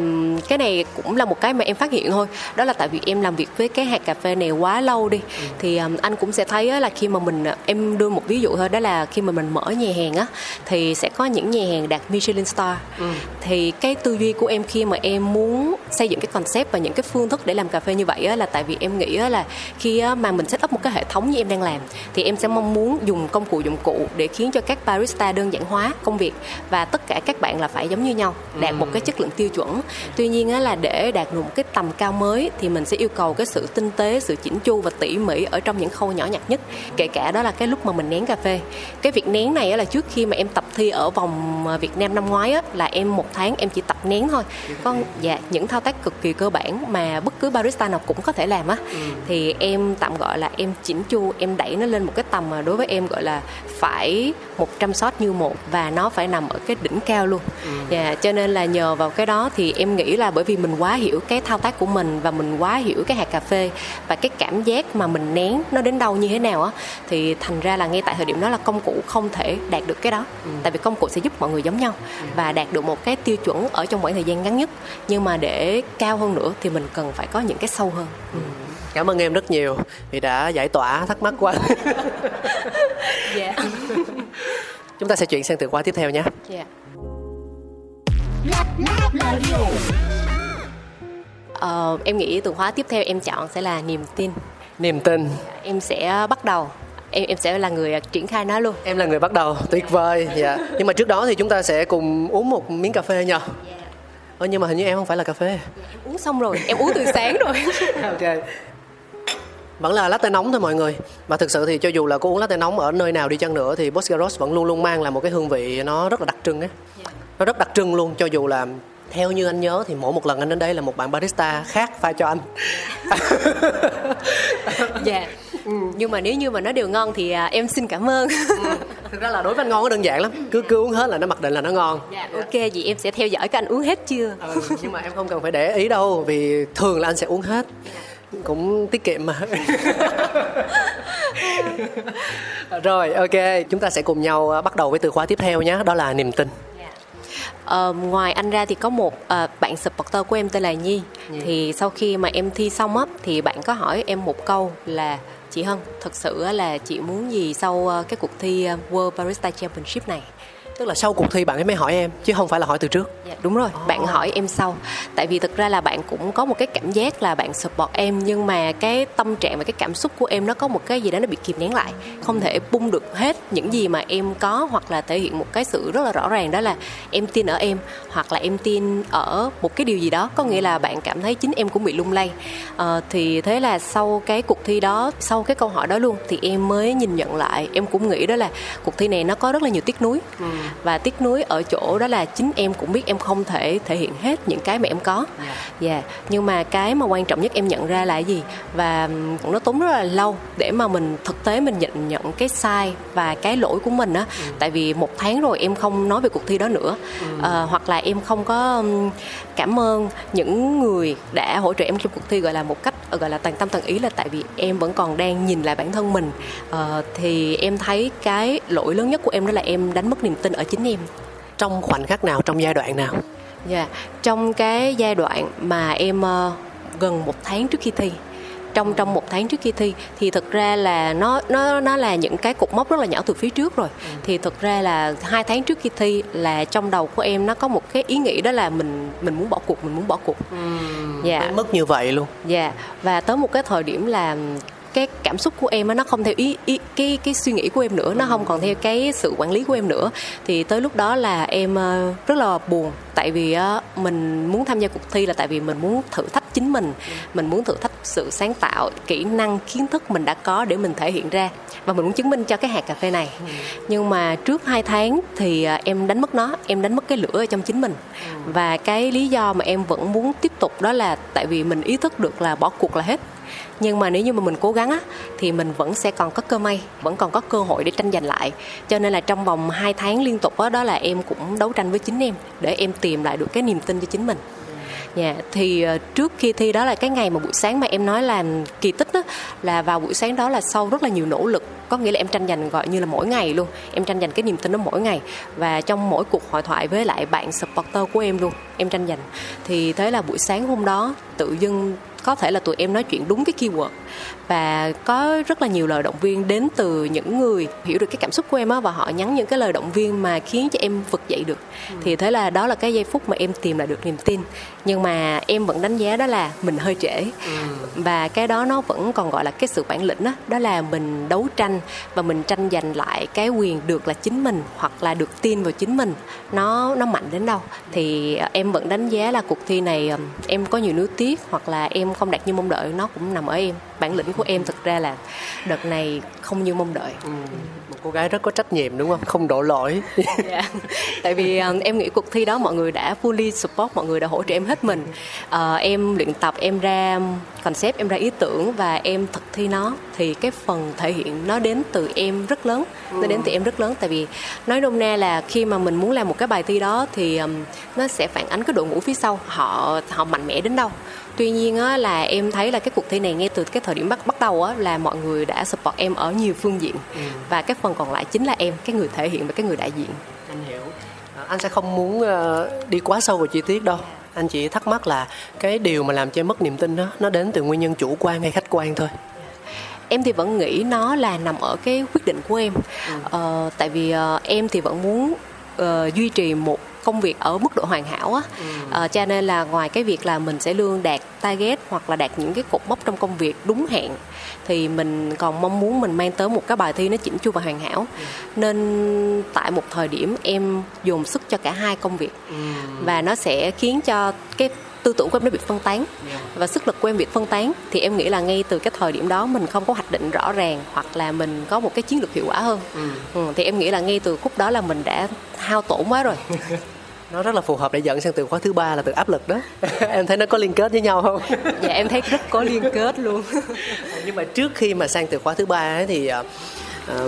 S3: cái này cũng là một cái mà em phát hiện thôi đó là tại vì em làm việc với cái hạt cà phê này quá lâu đi ừ. thì anh cũng sẽ thấy là khi mà mình em đưa một ví dụ thôi đó là khi mà mình mở nhà hàng á thì sẽ có những nhà hàng đạt Michelin star ừ. thì cái tư duy của em khi mà em muốn xây dựng cái concept và những cái phương thức để làm cà phê như vậy á, là tại vì em nghĩ á, là khi mà mình set up một cái hệ thống như em đang làm thì em sẽ mong muốn dùng công cụ dụng cụ để khiến cho các barista đơn giản hóa công việc và tất cả các bạn là phải giống như nhau đạt một cái chất lượng tiêu chuẩn. Tuy nhiên á, là để đạt được một cái tầm cao mới thì mình sẽ yêu cầu cái sự tinh tế sự chỉnh chu và tỉ mỉ ở trong những khâu nhỏ nhặt nhất. Kể cả đó là cái lúc mà mình nén cà phê. Cái việc nén này á, là trước khi mà em tập thi ở vòng à, Việt Nam năm ngoái á, là em một tháng em chỉ tập nén thôi. Con dạ những thao tác cực kỳ cơ bản mà bất cứ barista nào cũng có thể làm á. Ừ. thì em tạm gọi là em chỉnh chu em đẩy nó lên một cái tầm mà đối với em gọi là phải 100 shot như một và nó phải nằm ở cái đỉnh cao luôn. Ừ. yeah, cho nên là nhờ vào cái đó thì em nghĩ là bởi vì mình quá hiểu cái thao tác của mình và mình quá hiểu cái hạt cà phê và cái cảm giác mà mình nén nó đến đâu như thế nào á thì thành ra là ngay tại thời điểm đó là công cụ không thể đạt được cái đó ừ. tại vì công cụ sẽ giúp mọi người giống nhau ừ. và đạt được một cái tiêu chuẩn ở trong khoảng thời gian ngắn nhất nhưng mà để cao hơn nữa thì mình cần phải có những cái sâu hơn ừ.
S2: cảm ơn em rất nhiều vì đã giải tỏa thắc mắc quá dạ chúng ta sẽ chuyển sang từ khóa tiếp theo nhé yeah.
S3: Ờ, em nghĩ từ khóa tiếp theo em chọn sẽ là niềm tin.
S2: Niềm tin.
S3: Em sẽ bắt đầu. Em em sẽ là người triển khai nó luôn.
S2: Em là người bắt đầu tuyệt vời. Dạ. Nhưng mà trước đó thì chúng ta sẽ cùng uống một miếng cà phê nhờ. Ờ, nhưng mà hình như em không phải là cà phê.
S3: Em uống xong rồi em uống từ sáng rồi.
S2: Ok vẫn là latte nóng thôi mọi người. Mà thực sự thì cho dù là cô uống latte nóng ở nơi nào đi chăng nữa thì Boscaros vẫn luôn luôn mang lại một cái hương vị nó rất là đặc trưng á. Nó rất đặc trưng luôn. Cho dù là theo như anh nhớ thì mỗi một lần anh đến đây là một bạn barista khác pha cho anh.
S3: Dạ. Ừ. nhưng mà nếu như mà nó đều ngon thì à, em xin cảm ơn.
S2: Ừ. thực ra là đối với anh ngon nó đơn giản lắm. Cứ cứ uống hết là nó mặc định là nó ngon.
S3: Dạ ok vậy em sẽ theo dõi các anh uống hết chưa?
S2: Ừ, nhưng mà em không cần phải để ý đâu vì thường là anh sẽ uống hết cũng tiết kiệm mà rồi ok chúng ta sẽ cùng nhau à, bắt đầu với từ khóa tiếp theo nhé đó là niềm tin
S3: Uh, ngoài anh ra thì có một uh, bạn supporter của em tên là Nhi. Nhi. Thì sau khi mà em thi xong á thì bạn có hỏi em một câu là chị Hân, thật sự là chị muốn gì sau uh, cái cuộc thi World Barista Championship này?
S2: Tức là sau cuộc thi bạn ấy mới hỏi em chứ không phải là hỏi từ trước.
S3: Dạ đúng rồi. Oh. bạn hỏi em sau. Tại vì thực ra là bạn cũng có một cái cảm giác là bạn support em nhưng mà cái tâm trạng và cái cảm xúc của em nó có một cái gì đó nó bị kìm nén lại. Không thể bung được hết những gì mà em có hoặc là thể hiện một cái sự rất là rõ ràng đó là em tin ở em hoặc là em tin ở một cái điều gì đó. Có nghĩa là bạn cảm thấy chính em cũng bị lung lay. À, thì thế là sau cái cuộc thi đó sau cái câu hỏi đó luôn thì em mới nhìn nhận lại. Em cũng nghĩ đó là cuộc thi này nó có rất là nhiều tiếc nuối. Ừ và tiếc nuối ở chỗ đó là chính em cũng biết em không thể thể hiện hết những cái mà em có dạ yeah. Dạ. nhưng mà cái mà quan trọng nhất em nhận ra là gì và nó tốn rất là lâu để mà mình thực tế mình nhận nhận cái sai và cái lỗi của mình á ừ. tại vì một tháng rồi em không nói về cuộc thi đó nữa ừ. à, hoặc là em không có cảm ơn những người đã hỗ trợ em trong cuộc thi gọi là một cách gọi là toàn tâm toàn ý là tại vì em vẫn còn đang nhìn lại bản thân mình à, thì em thấy cái lỗi lớn nhất của em đó là em đánh mất niềm tin ở chính em
S2: trong khoảnh khắc nào trong giai đoạn nào
S3: dạ yeah. trong cái giai đoạn mà em uh, gần một tháng trước khi thi trong trong một tháng trước khi thi thì thực ra là nó nó nó là những cái cục mốc rất là nhỏ từ phía trước rồi. Ừ. thì thực ra là hai tháng trước khi thi là trong đầu của em nó có một cái ý nghĩ đó là mình mình muốn bỏ cuộc mình muốn bỏ cuộc.
S2: Ừ, dạ. Mất như vậy luôn.
S3: Dạ. Và tới một cái thời điểm là cái cảm xúc của em nó không theo ý, ý cái cái suy nghĩ của em nữa nó không còn theo cái sự quản lý của em nữa. Thì tới lúc đó là em ờ, rất là buồn tại vì mình muốn tham gia cuộc thi là tại vì mình muốn thử thách chính mình. Mình muốn thử thách sự sáng tạo kỹ năng kiến thức mình đã có để mình thể hiện ra. Và mình muốn chứng minh cho cái hạt cà phê này. Nhưng mà trước hai tháng thì ờ, em đánh mất nó em đánh mất cái lửa ở trong chính mình. Và cái lý do mà em vẫn muốn tiếp tục đó là tại vì mình ý thức được là bỏ cuộc là hết nhưng mà nếu như mà mình cố gắng á thì mình vẫn sẽ còn có cơ may vẫn còn có cơ hội để tranh giành lại. Cho nên là trong vòng 2 tháng liên tục đó, đó là em cũng đấu tranh với chính em để em tìm lại được cái niềm tin cho chính mình. Dạ, yeah, thì ờ, trước khi thi đó là cái ngày mà buổi sáng mà em nói là kỳ tích đó là vào buổi sáng đó là sau rất là nhiều nỗ lực. Có nghĩa là em tranh giành gọi như là mỗi ngày luôn em tranh giành cái niềm tin đó mỗi ngày. Và trong mỗi cuộc hội thoại với lại bạn supporter của em luôn em tranh giành. Thì thế là buổi sáng hôm đó tự dưng có thể là tụi em nói chuyện đúng cái keyword và có rất là nhiều lời động viên đến từ những người hiểu được cái cảm xúc của em á và họ nhắn những cái lời động viên mà khiến cho em vực dậy được. Ừ. thì thế là đó là cái giây phút mà em tìm lại được niềm tin. Nhưng mà em vẫn đánh giá đó là mình hơi trễ. Ừ. và cái đó nó vẫn còn gọi là cái sự bản lĩnh đó đó là mình đấu tranh và mình tranh giành lại cái quyền được là chính mình hoặc là được tin vào chính mình. Nó nó mạnh đến đâu. Thì em vẫn đánh giá là cuộc thi này em có nhiều nước tiếc hoặc là em không đạt như mong đợi nó cũng nằm ở em bản lĩnh của em thực ra là đợt này không như mong đợi ừ.
S2: một cô gái rất có trách nhiệm đúng không không đổ lỗi yeah.
S3: Dạ. tại vì um, em nghĩ cuộc thi đó mọi người đã fully support mọi người đã hỗ trợ em hết mình uh, em luyện tập em ra concept em ra ý tưởng và em thực thi nó thì cái phần thể hiện nó đến từ em rất lớn ừ. nó đến từ em rất lớn tại vì nói nôm na là khi mà mình muốn làm một cái bài thi đó thì um, nó sẽ phản ánh cái đội ngũ phía sau họ họ mạnh mẽ đến đâu tuy nhiên á, là em thấy là cái cuộc thi này ngay từ cái thời điểm bắt bắt đầu á, là mọi người đã support em ở nhiều phương diện. Ừ. và cái phần còn lại chính là em cái người thể hiện và cái người đại diện.
S2: Anh hiểu. À, anh sẽ không muốn uh, đi quá sâu vào chi tiết đâu. Anh chỉ thắc mắc là cái điều mà làm cho em mất niềm tin đó nó đến từ nguyên nhân chủ quan hay khách quan thôi.
S3: Em thì vẫn nghĩ nó là nằm ở cái quyết định của em. Ừ. uh, tại vì uh, em thì vẫn muốn uh, duy trì một công việc ở mức độ hoàn hảo á. Ờ, cho nên là ngoài cái việc là mình sẽ luôn đạt target hoặc là đạt những cái cột mốc trong công việc đúng hẹn thì mình còn mong muốn mình mang tới một cái bài thi nó chỉnh chu và hoàn hảo. Nên tại một thời điểm em dồn sức cho cả hai công việc và nó sẽ khiến cho cái tư tưởng của em nó bị phân tán. Và sức lực của em bị phân tán thì em nghĩ là ngay từ cái thời điểm đó mình không có hoạch định rõ ràng hoặc là mình có một cái chiến lược hiệu quả hơn. Ừ, thì em nghĩ là ngay từ khúc đó là mình đã hao tổn quá rồi
S2: nó rất là phù hợp để dẫn sang từ khóa thứ ba là từ áp lực đó. Em thấy nó có liên kết với nhau không?
S3: Dạ em thấy rất có liên kết luôn.
S2: Nhưng mà trước khi mà sang từ khóa thứ ba ấy thì à,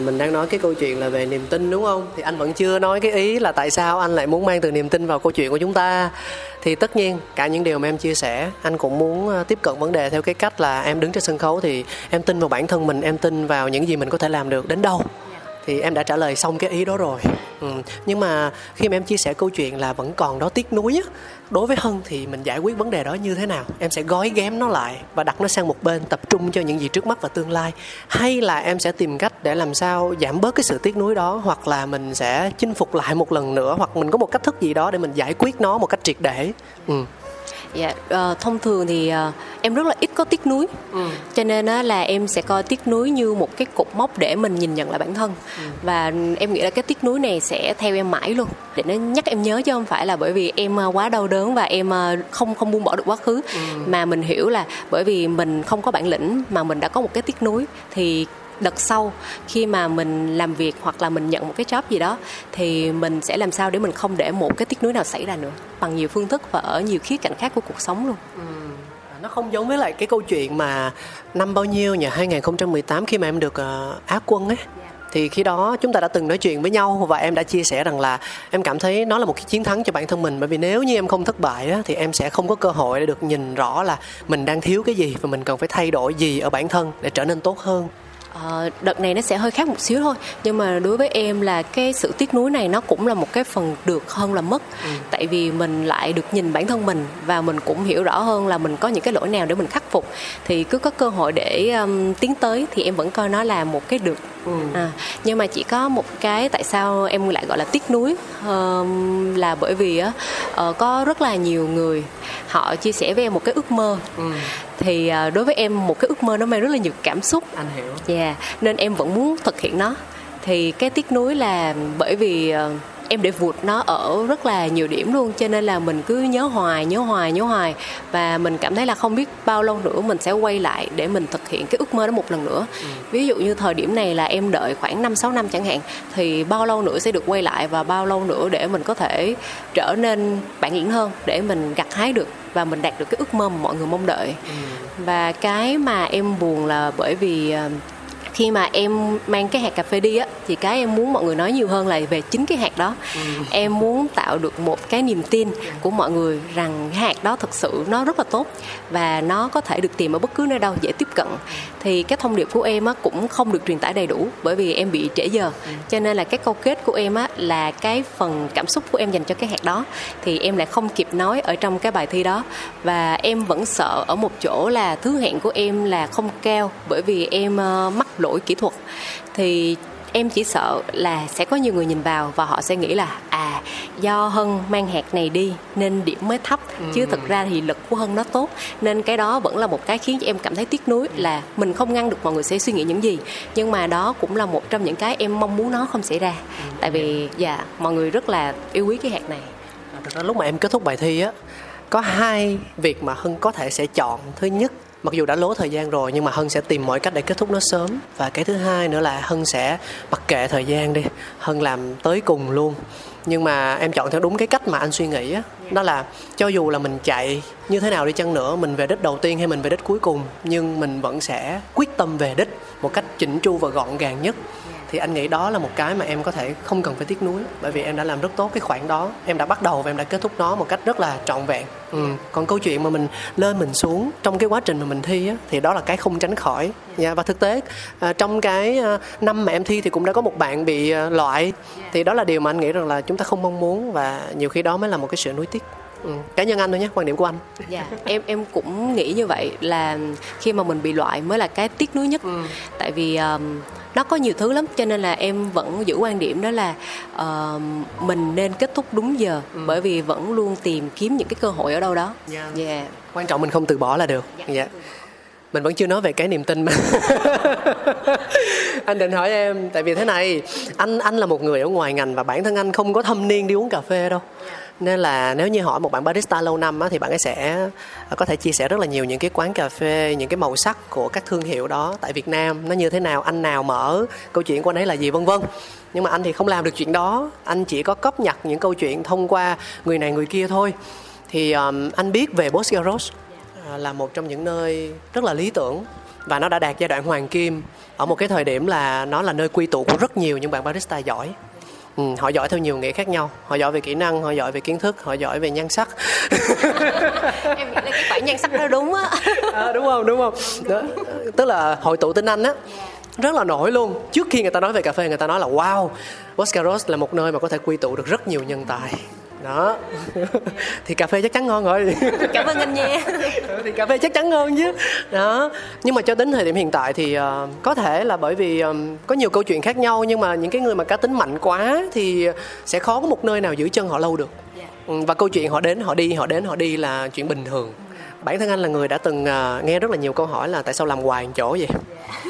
S2: mình đang nói cái câu chuyện là về niềm tin đúng không? Thì anh vẫn chưa nói cái ý là tại sao anh lại muốn mang từ niềm tin vào câu chuyện của chúng ta. Thì tất nhiên cả những điều mà em chia sẻ anh cũng muốn à, tiếp cận vấn đề theo cái cách là em đứng trên sân khấu thì em tin vào bản thân mình em tin vào những gì mình có thể làm được. Đến đâu thì em đã trả lời xong cái ý đó rồi ừ. nhưng mà khi mà em chia sẻ câu chuyện là vẫn còn đó tiếc nuối á, đối với hân thì mình giải quyết vấn đề đó như thế nào em sẽ gói ghém nó lại và đặt nó sang một bên tập trung cho những gì trước mắt và tương lai hay là em sẽ tìm cách để làm sao giảm bớt cái sự tiếc nuối đó, hoặc là mình sẽ chinh phục lại một lần nữa, hoặc mình có một cách thức gì đó để mình giải quyết nó một cách triệt để ừ.
S3: Dạ, ờ, thông thường thì ờ, em rất là ít có tiếc nuối, cho nên á, là em sẽ coi tiếc nuối như một cái cột mốc để mình nhìn nhận lại bản thân. Và em nghĩ là cái tiếc nuối này sẽ theo em mãi luôn. Để nó nhắc em nhớ chứ không phải là bởi vì em ờ, quá đau đớn và em ờ, không không buông bỏ được quá khứ. Mà mình hiểu là bởi vì mình không có bản lĩnh mà mình đã có một cái tiếc nuối thì đợt sau khi mà mình làm việc hoặc là mình nhận một cái job gì đó thì mình sẽ làm sao để mình không để một cái tiếc nuối nào xảy ra nữa bằng nhiều phương thức và ở nhiều khía cạnh khác của cuộc sống luôn.
S2: Nó không giống với lại cái câu chuyện mà năm bao nhiêu nhỉ? 2018 khi mà em được ờ, Á quân ấy. Thì khi đó chúng ta đã từng nói chuyện với nhau và em đã chia sẻ rằng là em cảm thấy nó là một cái chiến thắng cho bản thân mình. Bởi vì nếu như em không thất bại á, thì em sẽ không có cơ hội để được nhìn rõ là mình đang thiếu cái gì và mình cần phải thay đổi gì ở bản thân để trở nên tốt hơn
S3: Ờ, đợt này nó sẽ hơi khác một xíu thôi. Nhưng mà đối với em là cái sự tiếc nuối này nó cũng là một cái phần được hơn là mất. Tại vì mình lại được nhìn bản thân mình và mình cũng hiểu rõ hơn là mình có những cái lỗi nào để mình khắc phục. Thì cứ có cơ hội để um, tiến tới thì em vẫn coi nó là một cái được. À, nhưng mà chỉ có một cái tại sao em lại gọi là tiếc nuối um, là bởi vì á ờ, có rất là nhiều người họ chia sẻ với em một cái ước mơ thì ờ, đối với em một cái ước mơ nó mang rất là nhiều cảm xúc.
S2: Anh hiểu.
S3: Dạ, nên em vẫn muốn thực hiện nó. Thì cái tiếc nuối là bởi vì ờ, em để vụt nó ở rất là nhiều điểm luôn cho nên là mình cứ nhớ hoài nhớ hoài nhớ hoài. Và mình cảm thấy là không biết bao lâu nữa mình sẽ quay lại để mình thực hiện cái ước mơ đó một lần nữa. Ví dụ như thời điểm này là em đợi khoảng 5 6 năm chẳng hạn thì bao lâu nữa sẽ được quay lại và bao lâu nữa để mình có thể trở nên bản lĩnh hơn để mình gặt hái được và mình đạt được cái ước mơ mà mọi người mong đợi. Và cái mà em buồn là bởi vì ờ, khi mà em mang cái hạt cà phê đi á thì cái em muốn mọi người nói nhiều hơn là về chính cái hạt đó. Em muốn tạo được một cái niềm tin của mọi người rằng cái hạt đó thực sự nó rất là tốt và nó có thể được tìm ở bất cứ nơi đâu dễ tiếp cận. Thì cái thông điệp của em á cũng không được truyền tải đầy đủ bởi vì em bị trễ giờ. Cho nên là cái câu kết của em á là cái phần cảm xúc của em dành cho cái hạt đó. Thì em lại không kịp nói ở trong cái bài thi đó. Và em vẫn sợ ở một chỗ là thứ hẹn của em là không cao bởi vì em ờ, mắc lỗi kỹ thuật thì em chỉ sợ là sẽ có nhiều người nhìn vào và họ sẽ nghĩ là à do hân mang hạt này đi nên điểm mới thấp chứ thực ra thì lực của hân nó tốt. Nên cái đó vẫn là một cái khiến cho em cảm thấy tiếc nuối là mình không ngăn được mọi người sẽ suy nghĩ những gì. Nhưng mà đó cũng là một trong những cái em mong muốn nó không xảy ra. Tại vì dạ mọi người rất là yêu quý cái hạt này.
S2: À, thực ra lúc mà em kết thúc bài thi á có hai việc mà hân có thể sẽ chọn. Thứ nhất mặc dù đã lố thời gian rồi nhưng mà hân sẽ tìm mọi cách để kết thúc nó sớm. Và cái thứ hai nữa là hân sẽ mặc kệ thời gian đi. Hân làm tới cùng luôn. Nhưng mà em chọn theo đúng cái cách mà anh suy nghĩ á. Đó là cho dù là mình chạy như thế nào đi chăng nữa mình về đích đầu tiên hay mình về đích cuối cùng nhưng mình vẫn sẽ quyết tâm về đích một cách chỉnh chu và gọn gàng nhất thì anh nghĩ đó là một cái mà em có thể không cần phải tiếc nuối bởi vì em đã làm rất tốt cái khoản đó em đã bắt đầu và em đã kết thúc nó một cách rất là trọn vẹn ừ. còn câu chuyện mà mình lên mình xuống trong cái quá trình mà mình thi á, thì đó là cái không tránh khỏi yeah. và thực tế à, trong cái à, năm mà em thi thì cũng đã có một bạn bị à, loại thì đó là điều mà anh nghĩ rằng là chúng ta không mong muốn và nhiều khi đó mới là một cái sự nuối tiếc ừ. cá nhân anh thôi nhé quan điểm của anh
S3: dạ em em cũng nghĩ như vậy là khi mà mình bị loại mới là cái tiếc nuối nhất tại vì um, nó có nhiều thứ lắm cho nên là em vẫn giữ quan điểm đó là uh, mình nên kết thúc đúng giờ ừ. bởi vì vẫn luôn tìm kiếm những cái cơ hội ở đâu đó
S2: yeah. yeah. quan trọng mình không từ bỏ là được dạ yeah. mình vẫn chưa nói về cái niềm tin mà anh định hỏi em tại vì thế này anh anh là một người ở ngoài ngành và bản thân anh không có thâm niên đi uống cà phê đâu yeah nên là nếu như hỏi một bạn barista lâu năm á, thì bạn ấy sẽ à, có thể chia sẻ rất là nhiều những cái quán cà phê những cái màu sắc của các thương hiệu đó tại Việt Nam. Nó như thế nào anh nào mở câu chuyện của anh ấy là gì vân vân. Nhưng mà anh thì không làm được chuyện đó. Anh chỉ có cóp nhặt những câu chuyện thông qua người này người kia thôi. Thì um, anh biết về Boss Garros uh, à, là một trong những nơi rất là lý tưởng và nó đã đạt giai đoạn hoàng kim. Ở một cái thời điểm là nó là nơi quy tụ của rất nhiều những bạn barista giỏi ừ, họ giỏi theo nhiều nghĩa khác nhau. Họ giỏi về kỹ năng họ giỏi về kiến thức họ giỏi về nhan sắc.
S3: Em nghĩ là cái phải nhan sắc đó đúng á.
S2: À, đúng không đúng không? Đó. tức là hội tụ tinh anh á rất là nổi luôn. Trước khi người ta nói về cà phê người ta nói là wow Boscaros là một nơi mà có thể quy tụ được rất nhiều nhân tài đó thì cà phê chắc chắn ngon rồi
S3: cảm ơn anh nha
S2: thì cà phê chắc chắn ngon chứ đó nhưng mà cho đến thời điểm hiện tại thì uh, có thể là bởi vì um, có nhiều câu chuyện khác nhau nhưng mà những cái người mà cá tính mạnh quá thì sẽ khó có một nơi nào giữ chân họ lâu được yeah. Dạ. và câu chuyện họ đến họ đi họ đến họ đi là chuyện bình thường bản thân anh là người đã từng uh, nghe rất là nhiều câu hỏi là tại sao làm hoài chỗ vậy yeah.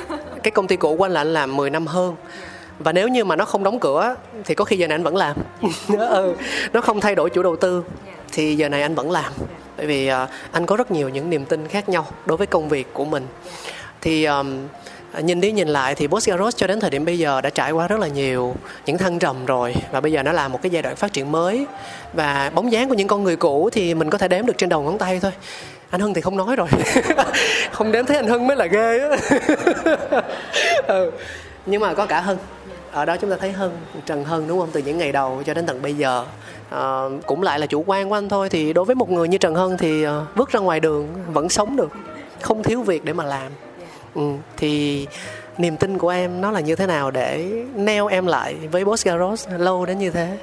S2: Dạ. cái công ty cũ của anh là anh làm 10 năm hơn yeah và nếu như mà nó không đóng cửa thì có khi giờ này anh vẫn làm. Ừ, nó không thay đổi chủ đầu tư thì giờ này anh vẫn làm. Bởi vì uh, anh có rất nhiều những niềm tin khác nhau đối với công việc của mình. Thì um, nhìn đi nhìn lại thì Boss cho đến thời điểm bây giờ đã trải qua rất là nhiều những thăng trầm rồi. Và bây giờ nó là một cái giai đoạn phát triển mới. Và bóng dáng của những con người cũ thì mình có thể đếm được trên đầu ngón tay thôi. Anh Hưng thì không nói rồi. Không đếm thấy anh Hưng mới là ghê á. Ừ nhưng mà có cả Hưng ở đó chúng ta thấy Hân Trần Hân đúng không? Từ những ngày đầu cho đến tận bây giờ. À, cũng lại là chủ quan của anh thôi thì đối với một người như Trần Hân thì uh, bước ra ngoài đường vẫn sống được. Không thiếu việc để mà làm. Ừ, thì niềm tin của em nó là như thế nào để neo em lại với Boss Garage lâu đến như thế?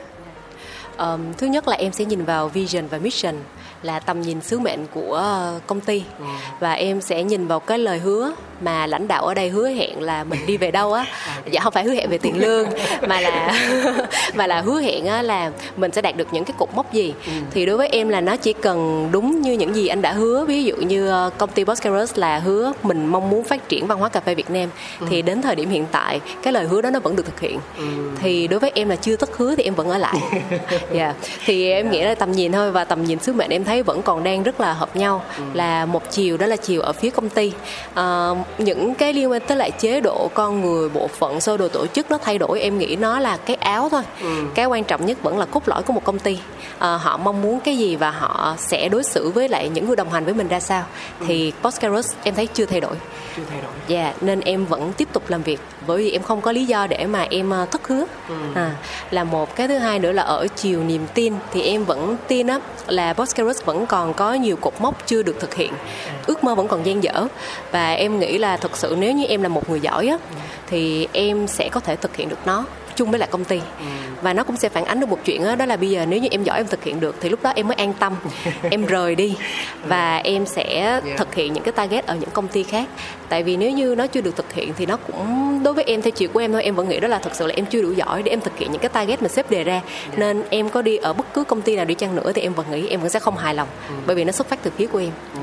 S3: Um, thứ nhất là em sẽ nhìn vào vision và mission là tầm nhìn sứ mệnh của công ty. Ừ. và em sẽ nhìn vào cái lời hứa mà lãnh đạo ở đây hứa hẹn là mình đi về đâu á dạ không phải hứa hẹn về tiền lương mà là mà là hứa hẹn á là mình sẽ đạt được những cái cột mốc gì ừ. thì đối với em là nó chỉ cần đúng như những gì anh đã hứa ví dụ như ờ, công ty Boscaros là hứa mình mong muốn phát triển văn hóa cà phê Việt Nam ừ. thì đến thời điểm hiện tại cái lời hứa đó nó vẫn được thực hiện ừ. thì đối với em là chưa tất hứa thì em vẫn ở lại dạ yeah. thì em nghĩ là tầm nhìn thôi và tầm nhìn sứ mệnh em thấy vẫn còn đang rất là hợp nhau ừ. là một chiều đó là chiều ở phía công ty uh, những cái liên quan tới lại chế độ con người bộ phận sơ đồ tổ chức nó thay đổi em nghĩ nó là cái áo thôi. Ừ. cái quan trọng nhất vẫn là cốt lõi của một công ty. À, họ mong muốn cái gì và họ sẽ đối xử với lại những người đồng hành với mình ra sao. Ừ. thì Postcarus em thấy chưa thay đổi.
S2: Chưa thay đổi.
S3: Dạ yeah, nên em vẫn tiếp tục làm việc bởi vì em không có lý do để mà em ờ, thất hứa. Ừ. à, là một cái thứ hai nữa là ở chiều niềm tin thì em vẫn tin á là Postcarus vẫn còn có nhiều cột mốc chưa được thực hiện. À. ước mơ vẫn còn dang dở. Và em nghĩ là thật sự nếu như em là một người giỏi á thì em sẽ có thể thực hiện được nó chung với lại công ty. Ừ. và nó cũng sẽ phản ánh được một chuyện đó, đó là bây giờ nếu như em giỏi em thực hiện được thì lúc đó em mới an tâm. Em rời đi và em sẽ thực hiện những cái target ở những công ty khác. Tại vì nếu như nó chưa được thực hiện thì nó cũng đối với em theo chiều của em thôi em vẫn nghĩ đó là thật sự là em chưa đủ giỏi để em thực hiện những cái target mà sếp đề ra. Nên em có đi ở bất cứ công ty nào đi chăng nữa thì em vẫn nghĩ em vẫn sẽ không hài lòng ừ. bởi vì nó xuất phát từ phía của em. Ừ.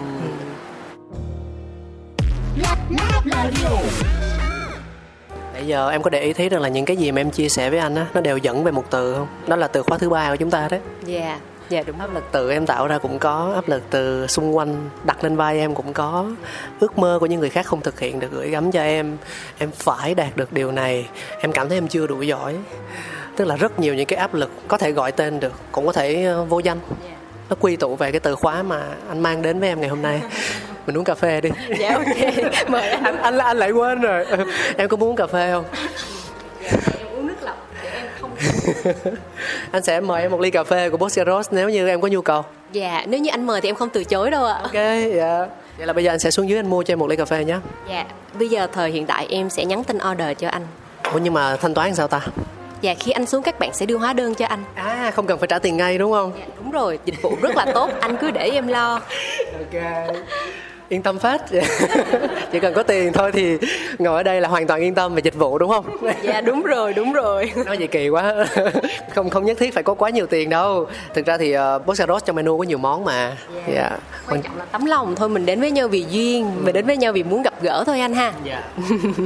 S2: Bây giờ em có để ý thấy rằng là những cái gì mà em chia sẻ với anh á nó đều dẫn về một từ không? Đó là từ khóa thứ ba của chúng ta đấy.
S3: Dạ. Yeah. Dạ đúng
S2: áp lực tự em tạo ra cũng có áp lực từ xung quanh đặt lên vai em cũng có ước mơ của những người khác không thực hiện được gửi gắm cho em em phải đạt được điều này em cảm thấy em chưa đủ giỏi tức là rất nhiều những cái áp lực có thể gọi tên được cũng có thể ờ, vô danh dạ. nó quy tụ về cái từ khóa mà anh mang đến với em ngày hôm nay mình uống cà phê đi.
S3: Dạ ok. Mời
S2: anh. Anh anh lại quên rồi. Em có muốn uống cà phê không?
S3: Dạ, em uống nước lọc để em không.
S2: Anh sẽ mời em một ly cà phê của Boscaros nếu như em có nhu cầu.
S3: Dạ nếu như anh mời thì em không từ chối đâu ạ.
S2: Ok dạ. Vậy là bây giờ anh sẽ xuống dưới anh mua cho em một ly cà phê nhé.
S3: Dạ bây giờ thời hiện tại em sẽ nhắn tin order cho anh.
S2: Ủa nhưng mà thanh toán sao ta?
S3: Dạ khi anh xuống các bạn sẽ đưa hóa đơn cho anh.
S2: À không cần phải trả tiền ngay đúng không?
S3: Dạ, đúng rồi, dịch vụ rất là tốt, anh cứ để em lo.
S2: Ok yên tâm phát chỉ cần có tiền thôi thì ngồi ở đây là hoàn toàn yên tâm về dịch vụ đúng không?
S3: Dạ đúng rồi đúng rồi.
S2: Nói vậy kỳ quá. Không không nhất thiết phải có quá nhiều tiền đâu. Thực ra thì uh, Bosaros trong menu có nhiều món mà.
S3: Dạ.
S2: Yeah.
S3: yeah. quan trọng là tấm lòng thôi mình đến với nhau vì duyên ừ. mình đến với nhau vì muốn gặp gỡ thôi anh ha.
S2: Dạ.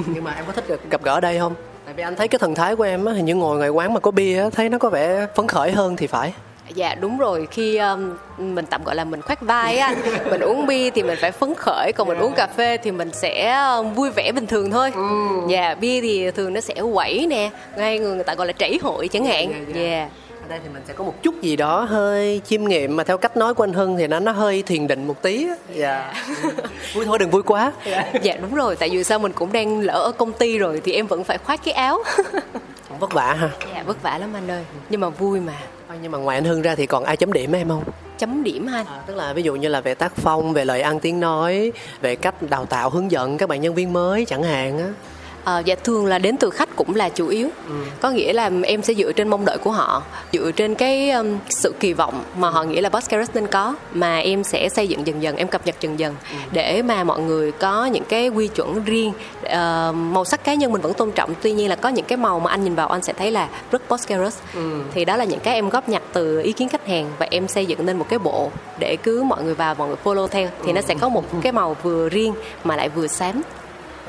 S2: Nhưng mà em có thích gặp, gặp gỡ ở đây không? Tại vì anh thấy cái thần thái của em á hình như ngồi ngoài quán mà có bia á thấy nó có vẻ phấn khởi hơn thì phải
S3: dạ đúng rồi. Khi um, mình tạm gọi là mình khoác vai á mình uống bia thì mình phải phấn khởi còn mình uống cà phê thì mình sẽ vui vẻ bình thường thôi.
S2: Ừ.
S3: dạ bia thì thường nó sẽ quẩy nè ngay người, người ta gọi là trảy hội chẳng hạn.
S2: Dạ, dạ,
S3: dạ.
S2: Dạ. ở đây thì mình sẽ có một chút gì đó hơi chiêm nghiệm mà theo cách nói của anh Hưng thì nó nó hơi thiền định một tí á. dạ. Ừ. vui thôi đừng vui quá.
S3: Dạ. Đúng rồi. Tại vì sao? Mình cũng đang lỡ ở công ty rồi thì em vẫn phải khoác cái áo.
S2: Cũng vất vả ha.
S3: Dạ vất vả lắm anh ơi. Nhưng mà vui mà
S2: nhưng mà ngoài anh Hưng ra thì còn ai chấm điểm em không
S3: chấm điểm ha anh
S2: À, tức là ví dụ như là về tác phong, về lời ăn tiếng nói, về cách đào tạo hướng dẫn các bạn nhân viên mới chẳng hạn á.
S3: Ờ, dạ thường là đến từ khách cũng là chủ yếu. Có nghĩa là em sẽ dựa trên mong đợi của họ dựa trên cái um, sự kỳ vọng mà họ nghĩ là boss Carrot nên có mà em sẽ xây dựng dần dần em cập nhật dần dần. Để mà mọi người có những cái quy chuẩn riêng. Ờ, màu sắc cá nhân mình vẫn tôn trọng tuy nhiên là có những cái màu mà anh nhìn vào anh sẽ thấy là rất boss Carrot thì đó là những cái em góp nhặt từ ý kiến khách hàng và em xây dựng nên một cái bộ để cứ mọi người vào mọi người follow theo. Thì nó sẽ có một cái màu vừa riêng mà lại vừa xám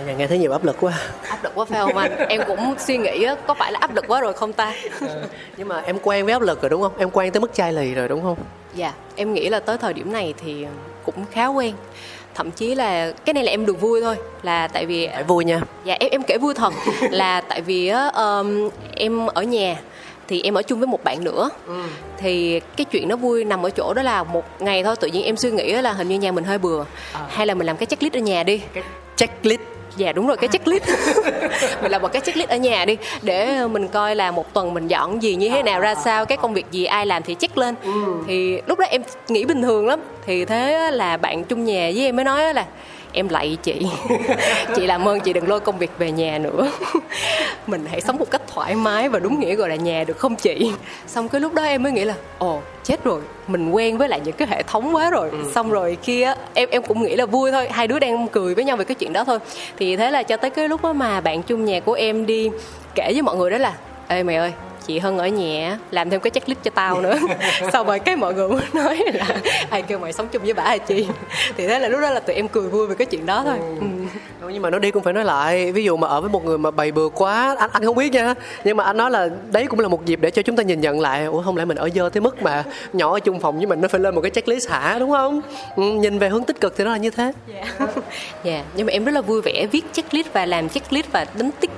S2: Giờ nghe thấy nhiều áp lực quá.
S3: áp lực quá phải không anh? Em cũng suy nghĩ có phải là áp lực quá rồi không ta?
S2: Nhưng mà em quen với áp lực rồi đúng không? Em quen tới mức chai lì rồi đúng không?
S3: dạ em nghĩ là tới thời điểm này thì cũng khá quen. Thậm chí là cái này là em được vui thôi là tại vì
S2: Phải vui nha.
S3: dạ em em kể vui thật là tại vì um, em ở nhà thì em ở chung với một bạn nữa. Thì cái chuyện nó vui nằm ở chỗ đó là một ngày thôi tự nhiên em suy nghĩ là hình như nhà mình hơi bừa. Hay là mình làm cái checklist ở nhà đi.
S2: Cái checklist
S3: dạ đúng rồi cái checklist. Mình làm một cái checklist ở nhà đi để mình coi là một tuần mình dọn gì như thế nào ra sao cái công việc gì ai làm thì check lên. Thì lúc đó em nghĩ bình thường lắm. Thì thế là bạn chung nhà với em mới nói là em lạy chị. Chị làm ơn chị đừng lôi công việc về nhà nữa. Mình hãy sống một cách thoải mái và đúng nghĩa gọi là nhà được không chị? Xong cái lúc đó em mới nghĩ là ồ chết rồi mình quen với lại những cái hệ thống quá rồi. Xong rồi kia em em cũng nghĩ là vui thôi hai đứa đang cười với nhau về cái chuyện đó thôi. Thì thế là cho tới cái lúc đó mà bạn chung nhà của em đi kể với mọi người đó là ê mày ơi chị Hân ở nhà làm thêm cái checklist cho tao nữa. Sau rồi cái mọi người mới nói là ai kêu mày sống chung với bả hả chị? Thì thế là lúc đó là tụi em cười vui về cái chuyện đó thôi. Ừ.
S2: Đâu, nhưng mà nói đi cũng phải nói lại. Ví dụ mà ở với một người mà bày bừa quá anh anh không biết nha. Nhưng mà anh nói là đấy cũng là một dịp để cho chúng ta nhìn nhận lại. Ủa không lẽ mình ở dơ tới mức mà nhỏ ở chung phòng với mình nó phải lên một cái checklist hả đúng không? Ừ, nhìn về hướng tích cực thì nó là như thế.
S3: Dạ nhưng mà em rất là vui vẻ viết checklist và làm checklist và đánh tích.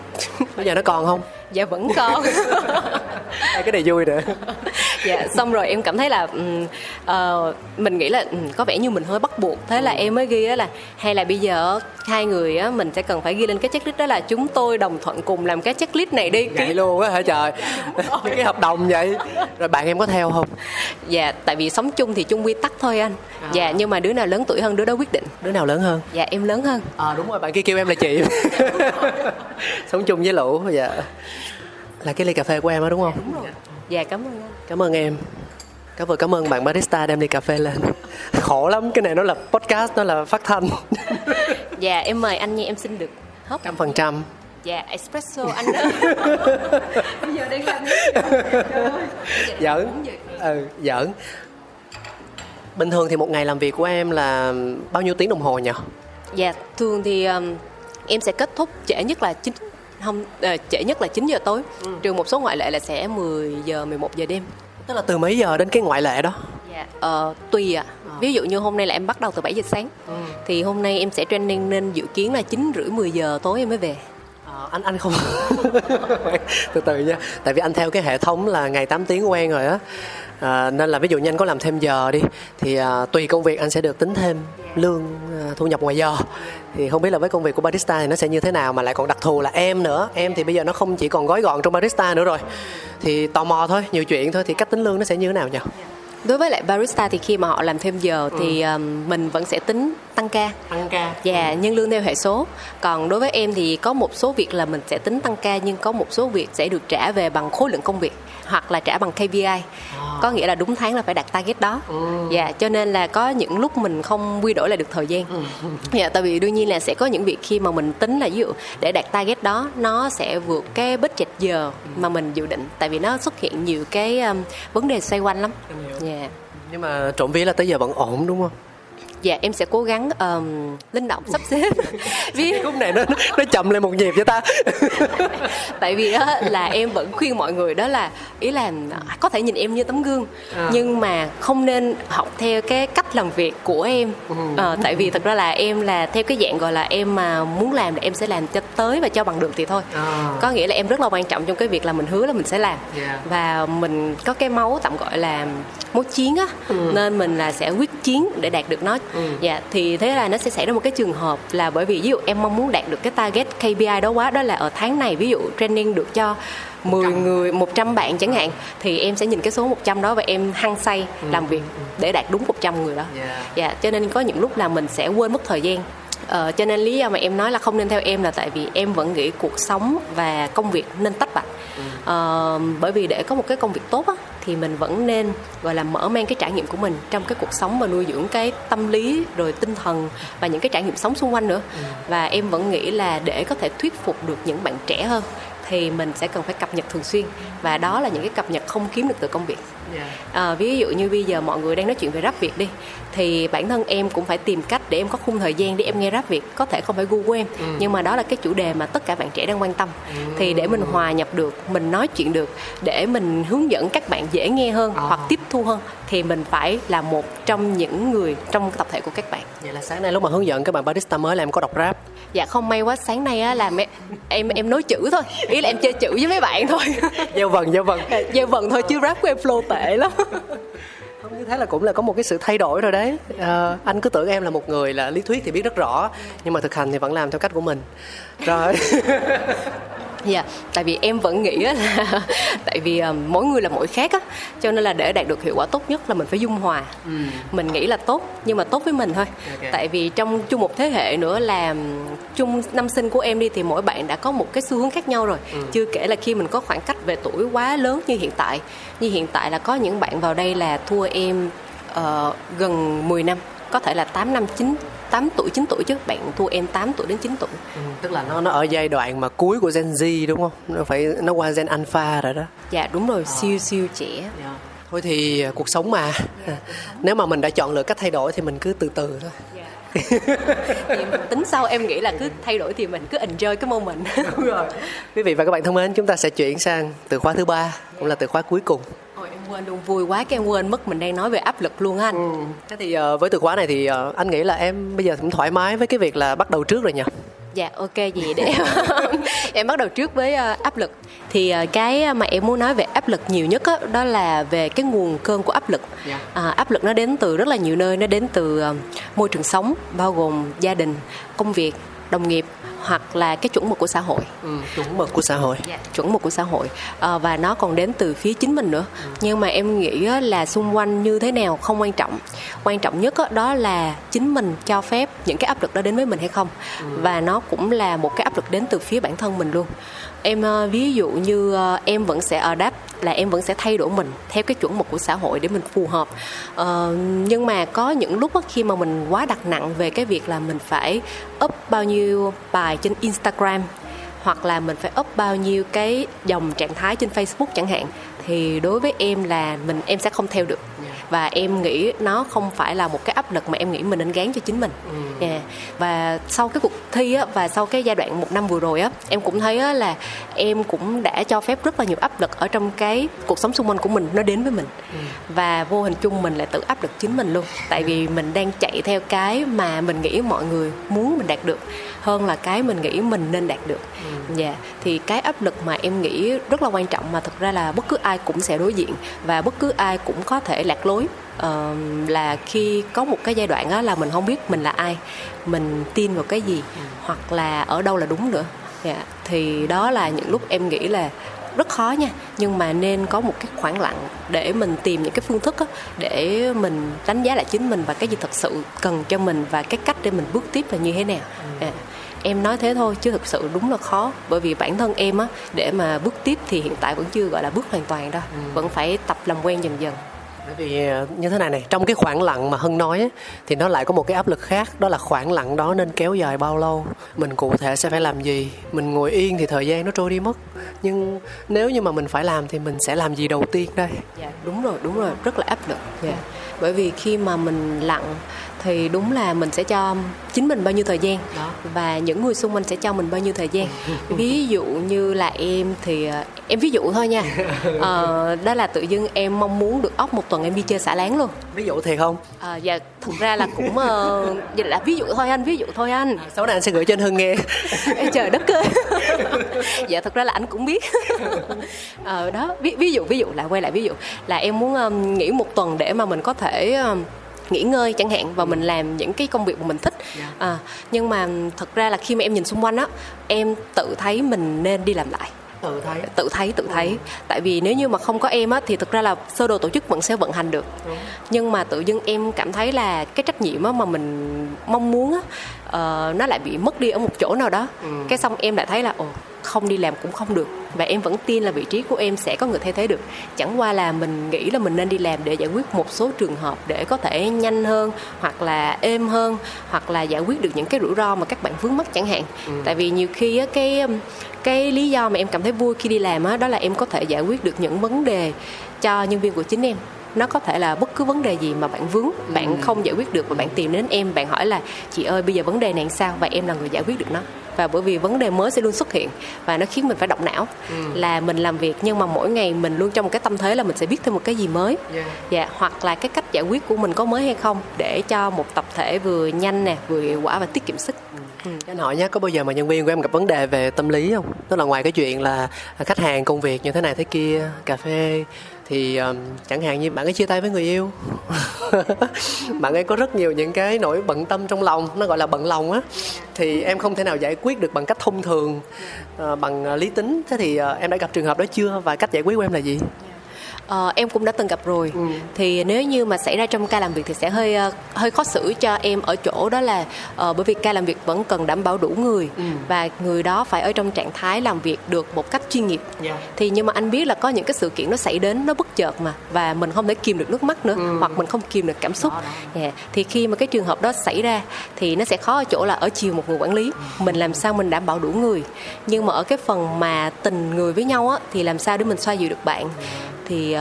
S2: Bây giờ nó còn không
S3: dạ vẫn còn.
S2: Ê, cái này vui nữa
S3: dạ xong rồi em cảm thấy là um, ờ, mình nghĩ là um, có vẻ như mình hơi bắt buộc. Thế là em mới ghi á là hay là bây giờ hai người á mình sẽ cần phải ghi lên cái checklist đó là chúng tôi đồng thuận cùng làm cái checklist này đi.
S2: Vậy luôn á hả trời? Cái hợp đồng vậy. Rồi bạn em có theo không?
S3: Dạ tại vì sống chung thì chung quy tắc thôi anh. Dạ nhưng mà đứa nào lớn tuổi hơn đứa đó quyết định.
S2: Đứa nào lớn hơn?
S3: Dạ em lớn hơn.
S2: À đúng rồi bạn kia kêu em là chị. Sống chung với lũ dạ là cái ly cà phê của em đó đúng không?
S3: Dạ cảm ơn anh.
S2: Cảm ơn em. Cảm ơn cảm ơn bạn barista đem ly cà phê lên. Khổ lắm cái này nó là podcast nó là phát thanh.
S3: Dạ em mời anh nha em xin được hấp
S2: trăm phần trăm.
S3: Dạ espresso anh đó. Bây giờ đang làm
S2: giỡn. Ừ giỡn. Bình thường thì một ngày làm việc của em là bao nhiêu tiếng đồng hồ nhỉ?
S3: Dạ, thường thì um, em sẽ kết thúc trễ nhất là 9 không ờ, trễ nhất là 9 giờ tối. Trừ một số ngoại lệ là sẽ 10 giờ 11 giờ đêm.
S2: tức là từ mấy giờ đến cái ngoại lệ đó
S3: Dạ. Ờ, tùy ạ. Ví dụ như hôm nay là em bắt đầu từ 7 giờ sáng. Thì hôm nay em sẽ training nên dự kiến là 9 rưỡi 10 giờ tối em mới về.
S2: Ờ, anh anh không từ từ nha tại vì anh theo cái hệ thống là ngày 8 tiếng quen rồi á à, nên là ví dụ như anh có làm thêm giờ đi thì à, tùy công việc anh sẽ được tính thêm lương à, thu nhập ngoài giờ. Thì không biết là với công việc của barista thì nó sẽ như thế nào mà lại còn đặc thù là em nữa. Em thì bây giờ nó không chỉ còn gói gọn trong barista nữa rồi. Thì tò mò thôi nhiều chuyện thôi thì cách tính lương nó sẽ như thế nào nhỉ?
S3: Đối với lại barista thì khi mà họ làm thêm giờ thì um, mình vẫn sẽ tính tăng ca.
S2: tăng ca.
S3: Dạ, nhân lương theo hệ số. Còn đối với em thì có một số việc là mình sẽ tính tăng ca nhưng có một số việc sẽ được trả về bằng khối lượng công việc hoặc là trả bằng KPI. Có nghĩa là đúng tháng là phải đặt target đó.
S2: Ừ.
S3: dạ cho nên là có những lúc mình không quy đổi lại được thời gian.
S2: Ừ.
S3: dạ tại vì đương nhiên là sẽ có những việc khi mà mình tính là ví dụ để đạt target đó nó sẽ vượt cái budget giờ mà mình dự định. Tại vì nó xuất hiện nhiều cái um, vấn đề xoay quanh lắm. Dạ.
S2: Nhưng mà trộm vía là tới giờ vẫn ổn đúng không
S3: dạ em sẽ cố gắng um, linh động sắp xếp vì
S2: khúc này nó nó chậm lên một nhịp cho ta
S3: tại vì đó là em vẫn khuyên mọi người đó là ý là có thể nhìn em như tấm gương
S2: À.
S3: nhưng mà không nên học theo cái cách làm việc của em
S2: Ừ.
S3: Ờ, tại vì thật ra là em là theo cái dạng gọi là em mà muốn làm thì em sẽ làm cho tới và cho bằng được thì thôi
S2: À.
S3: có nghĩa là em rất là quan trọng trong cái việc là mình hứa là mình sẽ làm
S2: Yeah.
S3: và mình có cái máu tạm gọi là máu chiến á nên mình là sẽ quyết chiến để đạt được nó dạ thì thế là nó sẽ xảy ra một cái trường hợp là bởi vì ví dụ em mong muốn đạt được cái target KPI đó quá đó là ở tháng này ví dụ training được cho 10 người 100 bạn chẳng hạn thì em sẽ nhìn cái số 100 đó và em hăng say làm việc để đạt đúng 100 người đó.
S2: Yeah.
S3: dạ cho nên có những lúc là mình sẽ quên mất thời gian Ờ, cho nên lý do mà em nói là không nên theo em là tại vì em vẫn nghĩ cuộc sống và công việc nên tách bạch. Ờ, bởi vì để có một cái công việc tốt á, thì mình vẫn nên gọi là mở mang cái trải nghiệm của mình trong cái cuộc sống và nuôi dưỡng cái tâm lý rồi tinh thần và những cái trải nghiệm sống xung quanh nữa. Và em vẫn nghĩ là để có thể thuyết phục được những bạn trẻ hơn thì mình sẽ cần phải cập nhật thường xuyên. Và đó là những cái cập nhật không kiếm được từ công việc À, ví dụ như bây giờ mọi người đang nói chuyện về rap Việt đi thì bản thân em cũng phải tìm cách để em có khung thời gian để em nghe rap Việt có thể không phải gu của em nhưng mà đó là cái chủ đề mà tất cả bạn trẻ đang quan tâm. Thì để mình hòa nhập được mình nói chuyện được để mình hướng dẫn các bạn dễ nghe hơn hoặc tiếp thu hơn thì mình phải là một trong những người trong tập thể của các bạn.
S2: Vậy là sáng nay lúc mà hướng dẫn các bạn barista mới là em có đọc rap.
S3: Dạ không may quá sáng nay á là mẹ, em em nói chữ thôi ý là em chơi chữ với mấy bạn thôi.
S2: Giao vần giao vần.
S3: Giờ vần thôi chứ rap của em flow tệ lắm.
S2: Không như thế là cũng là có một cái sự thay đổi rồi đấy. Ờ, anh cứ tưởng em là một người là lý thuyết thì biết rất rõ nhưng mà thực hành thì vẫn làm theo cách của mình. Rồi
S3: Dạ, tại vì em vẫn nghĩ á là tại vì um, mỗi người là mỗi khác á, cho nên là để đạt được hiệu quả tốt nhất là mình phải dung hòa. Mình nghĩ là tốt nhưng mà tốt với mình thôi.
S2: Ok.
S3: Tại vì trong chung một thế hệ nữa là chung năm sinh của em đi thì mỗi bạn đã có một cái xu hướng khác nhau rồi. Chưa kể là khi mình có khoảng cách về tuổi quá lớn như hiện tại. Như hiện tại là có những bạn vào đây là thua em ờ, gần 10 năm, có thể là 8 năm 9 8 tuổi 9 tuổi chứ. Bạn thua em 8 tuổi đến 9 tuổi.
S2: Ừ, tức là nó nó ở giai đoạn mà cuối của Gen Z đúng không? Nó phải nó qua Gen Alpha rồi đó.
S3: Dạ đúng rồi, siêu siêu trẻ.
S2: thôi thì à, cuộc sống mà. Nếu mà mình đã chọn lựa cách thay đổi thì mình cứ từ từ thôi.
S3: Thì mình tính sau em nghĩ là cứ thay đổi thì mình cứ enjoy cái moment.
S2: Đúng rồi. Quý vị và các bạn thân mến chúng ta sẽ chuyển sang từ khóa thứ ba cũng là từ khóa cuối cùng
S3: Ôi em quên luôn vui quá cái em quên mất mình đang nói về áp lực luôn á anh.
S2: Thế thì ờ, với từ khóa này thì ờ, anh nghĩ là em bây giờ cũng thoải mái với cái việc là bắt đầu trước rồi nhỉ?
S3: Dạ ok gì để em bắt đầu trước với ờ, áp lực. Thì cái mà em muốn nói về áp lực nhiều nhất á, đó là về cái nguồn cơn của áp lực.
S2: Dạ.
S3: à, áp lực nó đến từ rất là nhiều nơi nó đến từ môi trường sống bao gồm gia đình công việc đồng nghiệp hoặc là cái chuẩn mực của xã hội.
S2: Ừ, chuẩn mực của xã hội.
S3: Dạ, chuẩn mực của xã hội. Ờ, và nó còn đến từ phía chính mình nữa. Nhưng mà em nghĩ là xung quanh như thế nào không quan trọng. Quan trọng nhất đó là chính mình cho phép những cái áp lực đó đến với mình hay không. Và nó cũng là một cái áp lực đến từ phía bản thân mình luôn em ờ, ví dụ như ờ, em vẫn sẽ adapt là em vẫn sẽ thay đổi mình theo cái chuẩn mực của xã hội để mình phù hợp. Ờ, nhưng mà có những lúc khi mà mình quá đặt nặng về cái việc là mình phải up bao nhiêu bài trên Instagram hoặc là mình phải up bao nhiêu cái dòng trạng thái trên Facebook chẳng hạn thì đối với em là mình em sẽ không theo được. Và em nghĩ nó không phải là một cái áp lực mà em nghĩ mình nên gán cho chính mình. Yeah. và sau cái cuộc thi á, và sau cái giai đoạn một năm vừa rồi á em cũng thấy á, là em cũng đã cho phép rất là nhiều áp lực ở trong cái cuộc sống xung quanh của mình nó đến với mình. Và vô hình chung mình lại tự áp lực chính mình luôn. Tại vì mình đang chạy theo cái mà mình nghĩ mọi người muốn mình đạt được hơn là cái mình nghĩ mình nên đạt được. Dạ thì cái áp lực mà em nghĩ rất là quan trọng mà thực ra là bất cứ ai cũng sẽ đối diện và bất cứ ai cũng có thể lạc lối. Ờ, là khi có một cái giai đoạn đó là mình không biết mình là ai mình tin vào cái gì hoặc là ở đâu là đúng nữa. Dạ thì đó là những lúc em nghĩ là rất khó nha. Nhưng mà nên có một cái khoảng lặng để mình tìm những cái phương thức á, để mình đánh giá lại chính mình và cái gì thật sự cần cho mình và cái cách để mình bước tiếp là như thế nào. À. em nói thế thôi chứ thực sự đúng là khó. Bởi vì bản thân em á để mà bước tiếp thì hiện tại vẫn chưa gọi là bước hoàn toàn đâu. Ừ. vẫn phải tập làm quen dần dần.
S2: Bởi vì ờ, như thế này này trong cái khoảng lặng mà hân nói ấy, thì nó lại có một cái áp lực khác đó là khoảng lặng đó nên kéo dài bao lâu? Mình cụ thể sẽ phải làm gì? Mình ngồi yên thì thời gian nó trôi đi mất. Nhưng nếu như mà mình phải làm thì mình sẽ làm gì đầu tiên đây?
S3: Dạ đúng rồi đúng rồi. Rất là áp lực. Dạ. Bởi vì khi mà mình lặng thì đúng là mình sẽ cho chính mình bao nhiêu thời gian đó. và những người xung quanh sẽ cho mình bao nhiêu thời gian. Ví dụ như là em thì ờ, em ví dụ thôi nha. Ờ, đó là tự dưng em mong muốn được ốc một tuần em đi chơi xả láng luôn.
S2: Ví dụ thì không?
S3: À, dạ thực ra là cũng uh, là ví dụ thôi anh ví dụ thôi anh.
S2: Sau này anh sẽ gửi cho anh hưng nghe.
S3: Ê, trời đất ơi. Dạ thật ra là anh cũng biết. Ờ, đó ví, ví dụ ví dụ là quay lại ví dụ. Là em muốn um, nghỉ một tuần để mà mình có thể um, nghỉ ngơi chẳng hạn và mình làm những cái công việc mà mình thích dạ. à, nhưng mà thật ra là khi mà em nhìn xung quanh á em tự thấy mình nên đi làm lại
S2: tự thấy
S3: tự thấy tự thấy ừ. tại vì nếu như mà không có em á thì thực ra là sơ đồ tổ chức vẫn sẽ vận hành được ừ. nhưng mà tự dưng em cảm thấy là cái trách nhiệm á mà mình mong muốn á uh, nó lại bị mất đi ở một chỗ nào đó. Ừ. cái xong em lại thấy là ồ không đi làm cũng không được. Và em vẫn tin là vị trí của em sẽ có người thay thế được. Chẳng qua là mình nghĩ là mình nên đi làm để giải quyết một số trường hợp để có thể nhanh hơn hoặc là êm hơn hoặc là giải quyết được những cái rủi ro mà các bạn vướng mắc chẳng hạn. Ừ. tại vì nhiều khi á, cái cái lý do mà em cảm thấy vui khi đi làm á đó là em có thể giải quyết được những vấn đề cho nhân viên của chính em nó có thể là bất cứ vấn đề gì mà bạn vướng bạn ừ. không giải quyết được và bạn tìm đến em bạn hỏi là chị ơi bây giờ vấn đề này sao và em là người giải quyết được nó và bởi vì vấn đề mới sẽ luôn xuất hiện và nó khiến mình phải động não ừ. là mình làm việc nhưng mà mỗi ngày mình luôn trong một cái tâm thế là mình sẽ biết thêm một cái gì mới yeah. dạ hoặc là cái cách giải quyết của mình có mới hay không để cho một tập thể vừa nhanh nè vừa hiệu quả và tiết kiệm sức ừ.
S2: Ừ. Anh hỏi nhé, có bao giờ mà nhân viên của em gặp vấn đề về tâm lý không? Tức là ngoài cái chuyện là khách hàng công việc như thế này thế kia, cà phê thì um, chẳng hạn như bạn ấy chia tay với người yêu. Bạn ấy có rất nhiều những cái nỗi bận tâm trong lòng nó gọi là bận lòng á. Thì em không thể nào giải quyết được bằng cách thông thường uh, bằng uh, lý tính. Thế thì uh, em đã gặp trường hợp đó chưa? Và cách giải quyết của em là gì?
S3: Uh, em cũng đã từng gặp rồi ừ. thì nếu như mà xảy ra trong ca làm việc thì sẽ hơi uh, hơi khó xử cho em ở chỗ đó là uh, bởi vì ca làm việc vẫn cần đảm bảo đủ người ừ. và người đó phải ở trong trạng thái làm việc được một cách chuyên nghiệp yeah. Dạ. thì nhưng mà anh biết là có những cái sự kiện nó xảy đến nó bất chợt mà và mình không thể kìm được nước mắt nữa ừ. hoặc mình không kìm được cảm xúc đó, đó. Yeah. thì khi mà cái trường hợp đó xảy ra thì nó sẽ khó ở chỗ là ở chiều một người quản lý ừ. mình làm sao mình đảm bảo đủ người nhưng mà ở cái phần mà tình người với nhau á thì làm sao để mình xoa dịu được bạn thì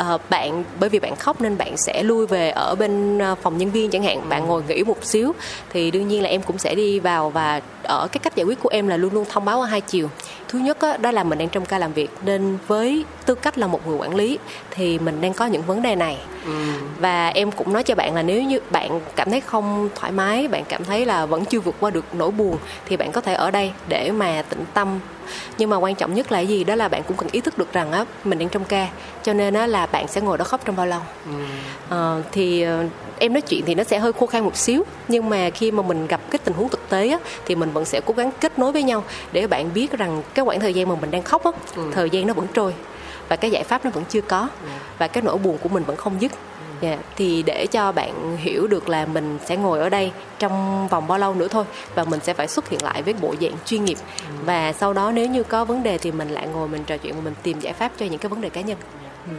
S3: uh, bạn bởi vì bạn khóc nên bạn sẽ lui về ở bên phòng nhân viên chẳng hạn bạn ngồi nghỉ một xíu. Thì đương nhiên là em cũng sẽ đi vào và ở cái cách giải quyết của em là luôn luôn thông báo ở hai chiều. Thứ nhất đó, đó là mình đang trong ca làm việc nên với tư cách là một người quản lý thì mình đang có những vấn đề này. Ừ. và em cũng nói cho bạn là nếu như bạn cảm thấy không thoải mái bạn cảm thấy là vẫn chưa vượt qua được nỗi buồn thì bạn có thể ở đây để mà tĩnh tâm nhưng mà quan trọng nhất là gì đó là bạn cũng cần ý thức được rằng á mình đang trong ca cho nên á là bạn sẽ ngồi đó khóc trong bao lâu ừ. à, thì ờ, em nói chuyện thì nó sẽ hơi khô khan một xíu nhưng mà khi mà mình gặp cái tình huống thực tế á, thì mình vẫn sẽ cố gắng kết nối với nhau để bạn biết rằng cái khoảng thời gian mà mình đang khóc á, ừ. thời gian nó vẫn trôi và cái giải pháp nó vẫn chưa có ừ. và cái nỗi buồn của mình vẫn không dứt Yeah. Thì để cho bạn hiểu được là mình sẽ ngồi ở đây trong vòng bao lâu nữa thôi và mình sẽ phải xuất hiện lại với bộ dạng chuyên nghiệp ừ. và sau đó nếu như có vấn đề thì mình lại ngồi mình trò chuyện và mình tìm giải pháp cho những cái vấn đề cá nhân. Ừ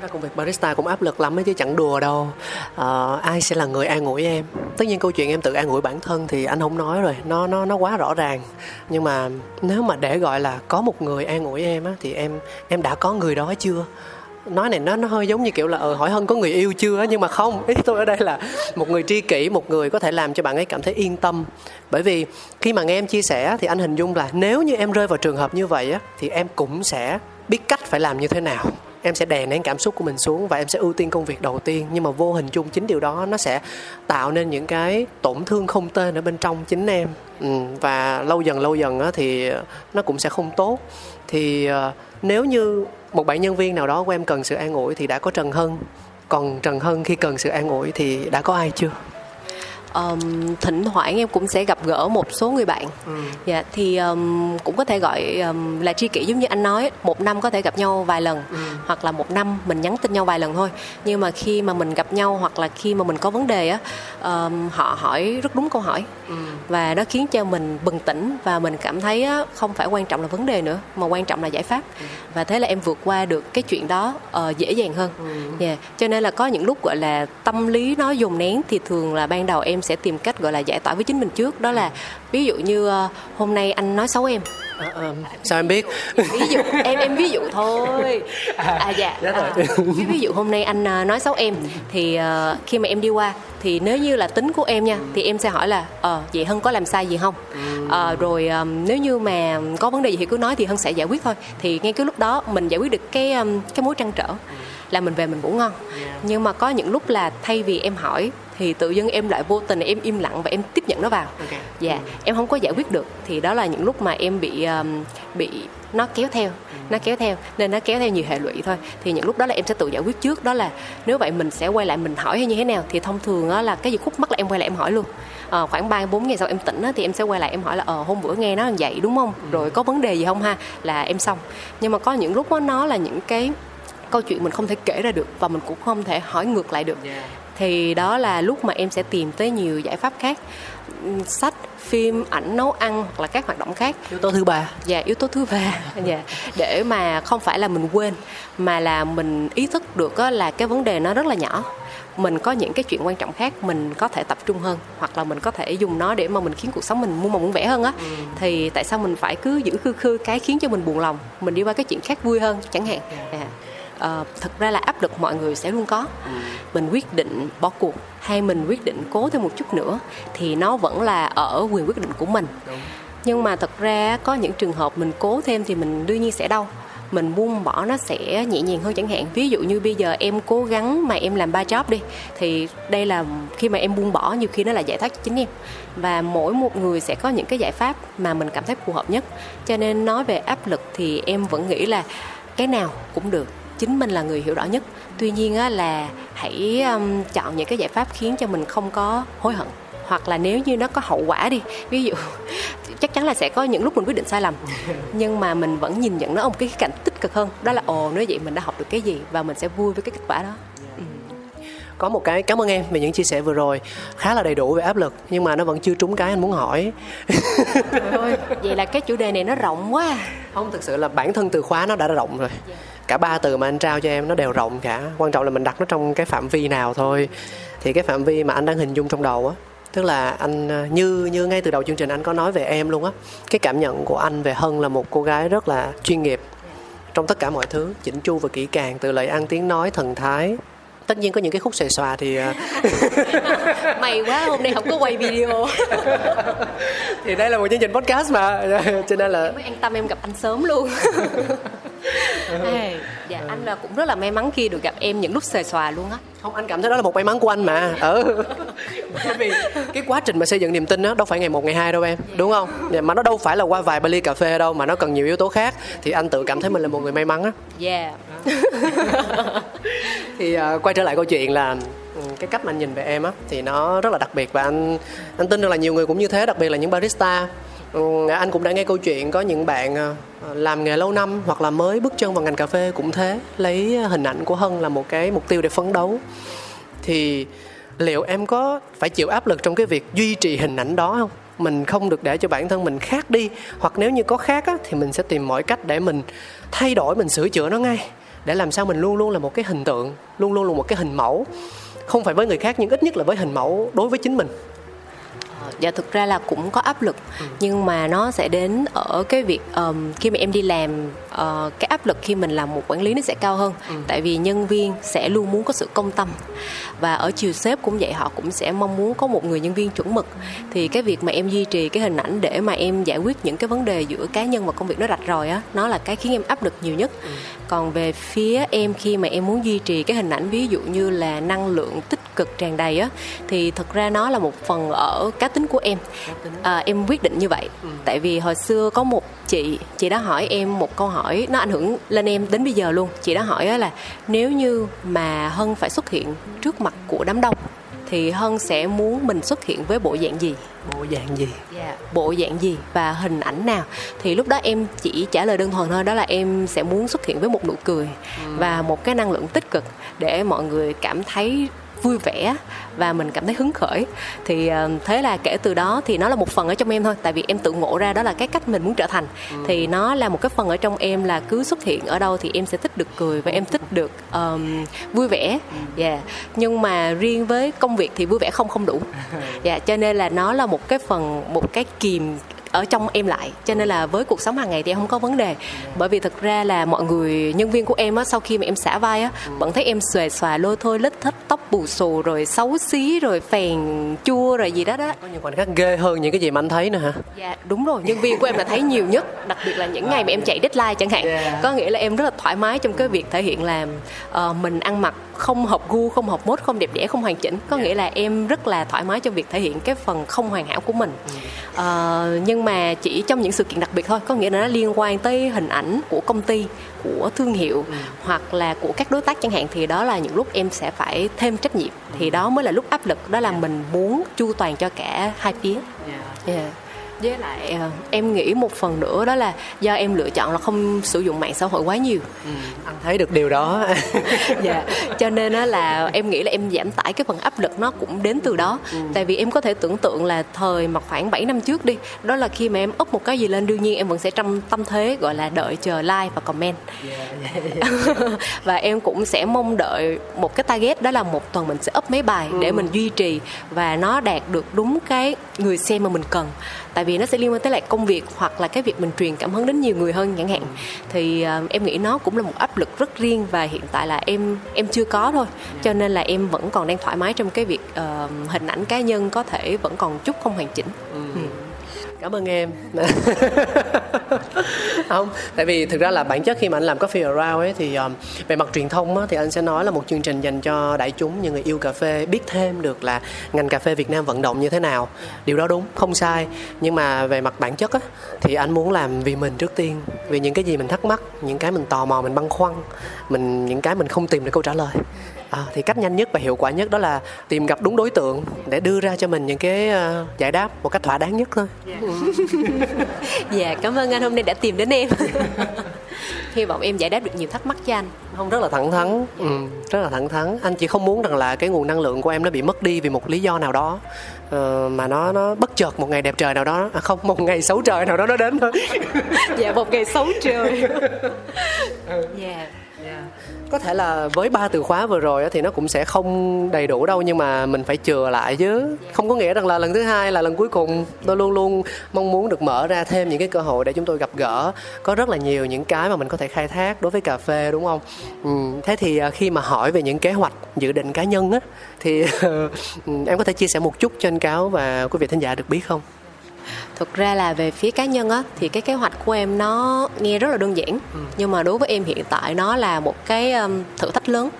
S2: ra công việc barista cũng áp lực lắm ấy chứ chẳng đùa đâu à, ai sẽ là người an ủi em tất nhiên câu chuyện em tự an ủi bản thân thì anh không nói rồi nó nó nó quá rõ ràng nhưng mà nếu mà để gọi là có một người an ủi em á thì em em đã có người đó chưa nói này nó nó hơi giống như kiểu là ờ hỏi hân có người yêu chưa nhưng mà không. Ý tôi ở đây là một người tri kỷ một người có thể làm cho bạn ấy cảm thấy yên tâm. Bởi vì khi mà nghe em chia sẻ thì anh hình dung là nếu như em rơi vào trường hợp như vậy á thì em cũng sẽ biết cách phải làm như thế nào. Em sẽ đè nén cảm xúc của mình xuống và em sẽ ưu tiên công việc đầu tiên. Nhưng mà vô hình chung chính điều đó nó sẽ tạo nên những cái tổn thương không tên ở bên trong chính em. Ừ, và lâu dần lâu dần á, thì nó cũng sẽ không tốt. Thì ờ, nếu như một bạn nhân viên nào đó của em cần sự an ủi thì đã có trần hân. Còn trần hân khi cần sự an ủi thì đã có ai chưa?
S3: Um, thỉnh thoảng em cũng sẽ gặp gỡ một số người bạn ừ. dạ thì um, cũng có thể gọi um, là tri kỷ giống như anh nói một năm có thể gặp nhau vài lần ừ. hoặc là một năm mình nhắn tin nhau vài lần thôi nhưng mà khi mà mình gặp nhau hoặc là khi mà mình có vấn đề á um, họ hỏi rất đúng câu hỏi ừ. và nó khiến cho mình bừng tỉnh và mình cảm thấy á, không phải quan trọng là vấn đề nữa mà quan trọng là giải pháp ừ. và thế là em vượt qua được cái chuyện đó uh, dễ dàng hơn ừ. yeah. cho nên là có những lúc gọi là tâm lý nó dồn nén thì thường là ban đầu em sẽ tìm cách gọi là giải tỏa với chính mình trước. Đó là ví dụ như uh, hôm nay anh nói xấu em.
S2: À, à, sao em biết?
S3: Ví dụ em em ví dụ thôi. À, à dạ. à, ví dụ hôm nay anh uh, nói xấu em thì uh, khi mà em đi qua thì nếu như là tính của em nha thì em sẽ hỏi là ờ uh, vậy hân có làm sai gì không? Uh, rồi um, nếu như mà có vấn đề gì thì cứ nói thì hân sẽ giải quyết thôi. Thì ngay cái lúc đó mình giải quyết được cái um, cái mối trăn trở là mình về mình ngủ ngon. Nhưng mà có những lúc là thay vì em hỏi thì tự dưng em lại vô tình em im lặng và em tiếp nhận nó vào. Okay. dạ yeah, em không có giải quyết được. Thì đó là những lúc mà em bị um, bị nó kéo theo nó kéo theo nên nó kéo theo nhiều hệ lụy thôi. Thì những lúc đó là em sẽ tự giải quyết trước. Đó là nếu vậy mình sẽ quay lại mình hỏi hay như thế nào? Thì thông thường á là cái gì khúc mắc là em quay lại em hỏi luôn. À, khoảng ba bốn ngày sau em tỉnh á, thì em sẽ quay lại em hỏi là ờ hôm bữa nghe nó vậy đúng không? Rồi có vấn đề gì không ha? Là em xong. Nhưng mà có những lúc đó, nó là những cái câu chuyện mình không thể kể ra được và mình cũng không thể hỏi ngược lại được thì đó là lúc mà em sẽ tìm tới nhiều giải pháp khác. Sách phim ảnh nấu ăn hoặc là các hoạt động khác.
S2: Yếu tố thứ ba.
S3: Dạ yếu tố thứ ba. Dạ để mà không phải là mình quên mà là mình ý thức được là cái vấn đề nó rất là nhỏ. Mình có những cái chuyện quan trọng khác mình có thể tập trung hơn hoặc là mình có thể dùng nó để mà mình khiến cuộc sống mình muôn màu muôn vẻ hơn á. Ừ. thì tại sao mình phải cứ giữ khư khư cái khiến cho mình buồn lòng? Mình đi qua cái chuyện khác vui hơn chẳng hạn. Yeah. à uh, thực ra là áp lực mọi người sẽ luôn có. Ừ. mình quyết định bỏ cuộc hay mình quyết định cố thêm một chút nữa thì nó vẫn là ở quyền quyết định của mình. Đúng. nhưng mà thật ra có những trường hợp mình cố thêm thì mình đương nhiên sẽ đau. Mình buông bỏ nó sẽ nhẹ nhàng hơn chẳng hạn. Ví dụ như bây giờ em cố gắng mà em làm ba job đi thì đây là khi mà em buông bỏ nhiều khi nó là giải thoát cho chính em. Và mỗi một người sẽ có những cái giải pháp mà mình cảm thấy phù hợp nhất. Cho nên nói về áp lực thì em vẫn nghĩ là cái nào cũng được chính mình là người hiểu rõ nhất. Tuy nhiên á, là hãy um, chọn những cái giải pháp khiến cho mình không có hối hận. Hoặc là nếu như nó có hậu quả đi ví dụ chắc chắn là sẽ có những lúc mình quyết định sai lầm. Nhưng mà mình vẫn nhìn nhận nó ở một cái cạnh tích cực hơn. Đó là ồ nếu vậy mình đã học được cái gì và mình sẽ vui với cái kết quả đó. Ừ.
S2: có một cái cảm ơn em về những chia sẻ vừa rồi. Khá là đầy đủ về áp lực nhưng mà nó vẫn chưa trúng cái anh muốn hỏi.
S3: Trời vậy là cái chủ đề này nó rộng quá.
S2: Không thực sự là bản thân từ khóa nó đã rộng rồi. Yeah dạ cả ba từ mà anh trao cho em nó đều rộng cả. Quan trọng là mình đặt nó trong cái phạm vi nào thôi. Thì cái phạm vi mà anh đang hình dung trong đầu á tức là anh ờ, như như ngay từ đầu chương trình anh có nói về em luôn á cái cảm nhận của anh về hân là một cô gái rất là chuyên nghiệp trong tất cả mọi thứ chỉnh chu và kỹ càng từ lời ăn tiếng nói thần thái. Tất nhiên có những cái khúc xề xòa thì ờ,
S3: mày quá hôm nay không có quay video.
S2: Thì đây là một chương trình podcast mà. Cho nên là
S3: mới an tâm em gặp anh sớm luôn hey, dạ anh là cũng rất là may mắn khi được gặp em những lúc xề xòa luôn á.
S2: Không anh cảm thấy đó là một may mắn của anh mà. Ừ. Bởi vì cái quá trình mà xây dựng niềm tin đó đâu phải ngày một ngày hai đâu em đúng không? Dạ, mà nó đâu phải là qua vài ba ly cà phê đâu mà nó cần nhiều yếu tố khác. Thì anh tự cảm thấy mình là một người may mắn á.
S3: Yeah
S2: thì uh, quay trở lại câu chuyện là ừ, cái cách mà anh nhìn về em á thì nó rất là đặc biệt và anh anh tin rằng là nhiều người cũng như thế đặc biệt là những barista ừ, anh cũng đã nghe câu chuyện có những bạn à, làm nghề lâu năm hoặc là mới bước chân vào ngành cà phê cũng thế lấy hình ảnh của hân là một cái mục tiêu để phấn đấu. Thì liệu em có phải chịu áp lực trong cái việc duy trì hình ảnh đó không? Mình không được để cho bản thân mình khác đi hoặc nếu như có khác á, thì mình sẽ tìm mọi cách để mình thay đổi mình sửa chữa nó ngay để làm sao mình luôn luôn là một cái hình tượng luôn luôn là một cái hình mẫu. Không phải với người khác nhưng ít nhất là với hình mẫu đối với chính mình
S3: dạ thực ra là cũng có áp lực ừ. nhưng mà nó sẽ đến ở cái việc um, khi mà em đi làm uh, cái áp lực khi mình làm một quản lý nó sẽ cao hơn. Ừ. tại vì nhân viên sẽ luôn muốn có sự công tâm. Và ở chiều sếp cũng vậy họ cũng sẽ mong muốn có một người nhân viên chuẩn mực. Thì cái việc mà em duy trì cái hình ảnh để mà em giải quyết những cái vấn đề giữa cá nhân và công việc nó rạch ròi á nó là cái khiến em áp lực nhiều nhất. Ừ. còn về phía em khi mà em muốn duy trì cái hình ảnh ví dụ như là năng lượng tích cực tràn đầy á thì thực ra nó là một phần ở cá tính của em. À, em quyết định như vậy. Ừ. tại vì hồi xưa có một chị chị đã hỏi em một câu hỏi nó ảnh hưởng lên em đến bây giờ luôn chị đã hỏi là nếu như mà hân phải xuất hiện trước mặt của đám đông thì hân sẽ muốn mình xuất hiện với bộ dạng gì
S2: bộ dạng gì
S3: yeah. bộ dạng gì và hình ảnh nào thì lúc đó em chỉ trả lời đơn thuần thôi đó là em sẽ muốn xuất hiện với một nụ cười ừ. và một cái năng lượng tích cực để mọi người cảm thấy vui vẻ và mình cảm thấy hứng khởi thì ờ, thế là kể từ đó thì nó là một phần ở trong em thôi tại vì em tự ngộ ra đó là cái cách mình muốn trở thành ừ. thì nó là một cái phần ở trong em là cứ xuất hiện ở đâu thì em sẽ thích được cười và em thích được um, vui vẻ ừ. yeah. nhưng mà riêng với công việc thì vui vẻ không không đủ dạ yeah, cho nên là nó là một cái phần một cái kìm ở trong em lại. Cho nên là với cuộc sống hàng ngày thì em không có vấn đề. Bởi vì thực ra là mọi người nhân viên của em á sau khi mà em xả vai á vẫn thấy em xòe xòa lôi thôi lít thích tóc bù xù rồi xấu xí rồi phèn chua rồi gì đó đó.
S2: Có những khoảnh khắc ghê hơn những cái gì mà anh thấy nữa hả?
S3: Dạ đúng rồi. Nhân viên của em là thấy nhiều nhất đặc biệt là những ngày mà em chạy deadline chẳng hạn. Yeah. có nghĩa là em rất là thoải mái trong cái việc thể hiện là uh, mình ăn mặc không hợp gu không hợp mốt không đẹp đẽ không hoàn chỉnh. Có nghĩa là em rất là thoải mái trong việc thể hiện cái phần không hoàn hảo của mình. Uh, nhưng mà chỉ trong những sự kiện đặc biệt thôi. Có nghĩa là nó liên quan tới hình ảnh của công ty của thương hiệu ừ. hoặc là của các đối tác chẳng hạn. Thì đó là những lúc em sẽ phải thêm trách nhiệm. Thì đó mới là lúc áp lực. Đó là mình muốn chu toàn cho cả hai phía. Yeah. Yeah với lại ờ, em nghĩ một phần nữa đó là do em lựa chọn là không sử dụng mạng xã hội quá nhiều
S2: ừ, anh thấy được điều đó
S3: dạ cho nên là em nghĩ là em giảm tải cái phần áp lực nó cũng đến từ đó ừ. tại vì em có thể tưởng tượng là thời mà khoảng 7 năm trước đi đó là khi mà em up một cái gì lên đương nhiên em vẫn sẽ trong tâm thế gọi là đợi chờ like và comment yeah. và em cũng sẽ mong đợi một cái target đó là một tuần mình sẽ up mấy bài ừ. để mình duy trì và nó đạt được đúng cái người xem mà mình cần tại vì nó sẽ liên quan tới lại công việc hoặc là cái việc mình truyền cảm hứng đến nhiều người hơn chẳng hạn. Thì uh, em nghĩ nó cũng là một áp lực rất riêng và hiện tại là em em chưa có thôi. Cho nên là em vẫn còn đang thoải mái trong cái việc uh, hình ảnh cá nhân có thể vẫn còn chút không hoàn chỉnh. Ừ. Ừ
S2: cảm ơn em. Không tại vì thực ra là bản chất khi mà anh làm coffee around ấy thì um, về mặt truyền thông á, thì anh sẽ nói là một chương trình dành cho đại chúng những người yêu cà phê biết thêm được là ngành cà phê Việt Nam vận động như thế nào. Điều đó đúng không sai. Nhưng mà về mặt bản chất á, thì anh muốn làm vì mình trước tiên vì những cái gì mình thắc mắc những cái mình tò mò mình băn khoăn mình những cái mình không tìm được câu trả lời à, thì cách nhanh nhất và hiệu quả nhất đó là tìm gặp đúng đối tượng để đưa ra cho mình những cái uh, giải đáp một cách thỏa đáng nhất thôi.
S3: Dạ. Yeah. yeah, cảm ơn anh hôm nay đã tìm đến em. Hy vọng em giải đáp được nhiều thắc mắc cho anh.
S2: Không rất là thẳng thắn. Ừ, rất là thẳng thắn. Anh chỉ không muốn rằng là cái nguồn năng lượng của em nó bị mất đi vì một lý do nào đó uh, mà nó nó bất chợt một ngày đẹp trời nào đó. À, không một ngày xấu trời nào đó nó đến thôi.
S3: Dạ một ngày xấu trời. Dạ. Yeah
S2: có thể là với ba từ khóa vừa rồi thì nó cũng sẽ không đầy đủ đâu nhưng mà mình phải chừa lại chứ. Không có nghĩa rằng là lần thứ hai là lần cuối cùng. Tôi luôn luôn mong muốn được mở ra thêm những cái cơ hội để chúng tôi gặp gỡ. Có rất là nhiều những cái mà mình có thể khai thác đối với cà phê đúng không? Ừ, thế thì à, khi mà hỏi về những kế hoạch dự định cá nhân á thì ừ, em có thể chia sẻ một chút cho anh cáo và quý vị thính giả được biết không?
S3: Thực ra là về phía cá nhân á thì cái kế hoạch của em nó nghe rất là đơn giản ừ. nhưng mà đối với em hiện tại nó là một cái um, thử thách lớn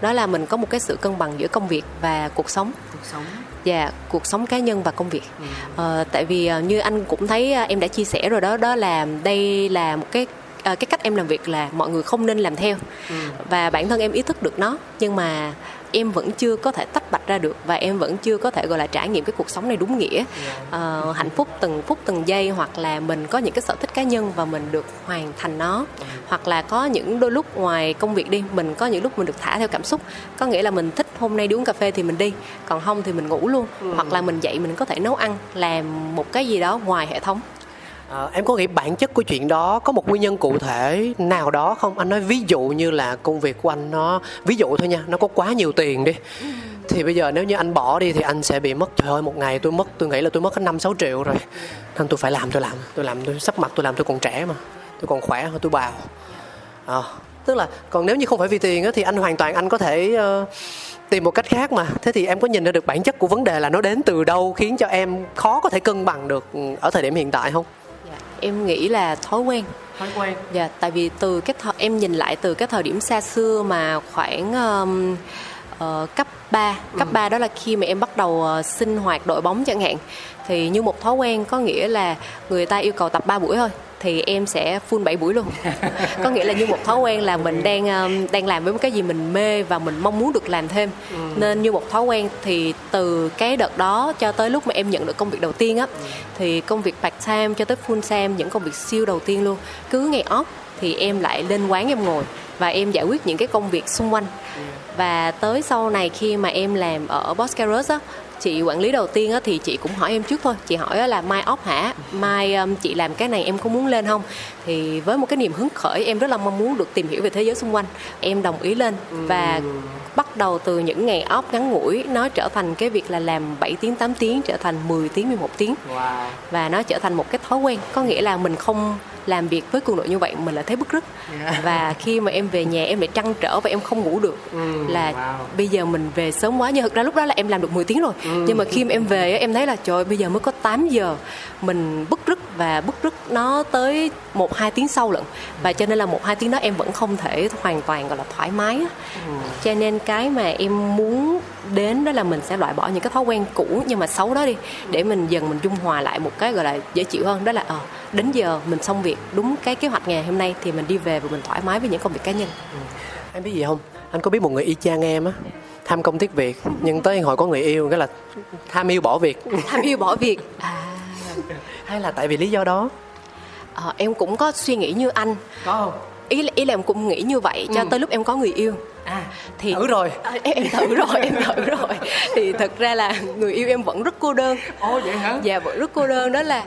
S3: đó là mình có một cái sự cân bằng giữa công việc và cuộc sống
S2: cuộc sống
S3: và dạ, cuộc sống cá nhân và công việc ừ. ờ, tại vì uh, như anh cũng thấy uh, em đã chia sẻ rồi đó đó là đây là một cái uh, cái cách em làm việc là mọi người không nên làm theo ừ. và bản thân em ý thức được nó nhưng mà em vẫn chưa có thể tách bạch ra được và em vẫn chưa có thể gọi là trải nghiệm cái cuộc sống này đúng nghĩa. Uh, hạnh phúc từng phút từng giây hoặc là mình có những cái sở thích cá nhân và mình được hoàn thành nó. Hoặc là có những đôi lúc ngoài công việc đi mình có những lúc mình được thả theo cảm xúc. Có nghĩa là mình thích hôm nay đi uống cà phê thì mình đi còn không thì mình ngủ luôn. Ừ. hoặc là mình dậy mình có thể nấu ăn làm một cái gì đó ngoài hệ thống
S2: À, em có nghĩ bản chất của chuyện đó có một nguyên nhân cụ thể nào đó không? Anh nói ví dụ như là công việc của anh nó ví dụ thôi nha, nó có quá nhiều tiền đi. Thì bây giờ nếu như anh bỏ đi thì anh sẽ bị mất trời ơi một ngày tôi mất tôi nghĩ là tôi mất hết năm sáu triệu rồi. Nên tôi phải làm tôi làm, tôi làm tôi sắp mặt tôi làm tôi còn trẻ mà. Tôi còn khỏe tôi bào. À, tức là còn nếu như không phải vì tiền á thì anh hoàn toàn anh có thể uh, tìm một cách khác mà thế thì em có nhìn ra được bản chất của vấn đề là nó đến từ đâu khiến cho em khó có thể cân bằng được ừ, ở thời điểm hiện tại không
S3: em nghĩ là thói quen.
S2: Thói quen.
S3: Dạ tại vì từ cái thời em nhìn lại từ cái thời điểm xa xưa mà khoảng um, uh, cấp 3 cấp ừ. 3 đó là khi mà em bắt đầu uh, sinh hoạt đội bóng chẳng hạn thì như một thói quen có nghĩa là người ta yêu cầu tập 3 buổi thôi thì em sẽ full 7 buổi luôn có nghĩa là như một thói quen là mình đang um, đang làm với một cái gì mình mê và mình mong muốn được làm thêm ừ. nên như một thói quen thì từ cái đợt đó cho tới lúc mà em nhận được công việc đầu tiên á ừ. thì công việc part time cho tới full time những công việc siêu đầu tiên luôn cứ ngày off thì em lại lên quán em ngồi và em giải quyết những cái công việc xung quanh ừ. và tới sau này khi mà em làm ở Boss Garage á chị quản lý đầu tiên á, thì chị cũng hỏi em trước thôi. Chị hỏi là mai off hả? Mai um, chị làm cái này em có muốn lên không? Thì với một cái niềm hứng khởi em rất là mong muốn được tìm hiểu về thế giới xung quanh. Em đồng ý lên và bắt đầu từ những ngày off ngắn ngủi nó trở thành cái việc là làm 7 tiếng 8 tiếng trở thành 10 tiếng 11 tiếng. Wow. và nó trở thành một cái thói quen. Có nghĩa là mình không làm việc với cường độ như vậy mình lại thấy bức rứt yeah. và khi mà em về nhà em lại trăn trở và em không ngủ được mm, là wow. bây giờ mình về sớm quá nhưng thực ra lúc đó là em làm được 10 tiếng rồi mm. nhưng mà khi mà em về em thấy là trời bây giờ mới có 8 giờ mình bức rứt và bức rứt nó tới một hai tiếng sau lận và cho nên là một hai tiếng đó em vẫn không thể hoàn toàn gọi là thoải mái mm. cho nên cái mà em muốn đến đó là mình sẽ loại bỏ những cái thói quen cũ nhưng mà xấu đó đi để mình dần mình dung hòa lại một cái gọi là dễ chịu hơn đó là ờ à, đến giờ mình xong việc đúng cái kế hoạch ngày hôm nay thì mình đi về và mình thoải mái với những công việc cá nhân. Ừ.
S2: em biết gì không? Anh có biết một người y chang em á tham công tiếc việc nhưng tới hồi có người yêu cái là tham yêu bỏ việc.
S3: Tham yêu bỏ việc. À.
S2: Hay là tại vì lý do đó?
S3: À, em cũng có suy nghĩ như anh.
S2: Có không?
S3: Ý là, ý là em cũng nghĩ như vậy cho ừ. tới lúc em có người yêu.
S2: À thì thử rồi.
S3: À, em, em thử rồi em thử rồi. Thì thật ra là người yêu em vẫn rất cô đơn.
S2: Ồ vậy hả?
S3: Dạ vẫn rất cô đơn. Đó là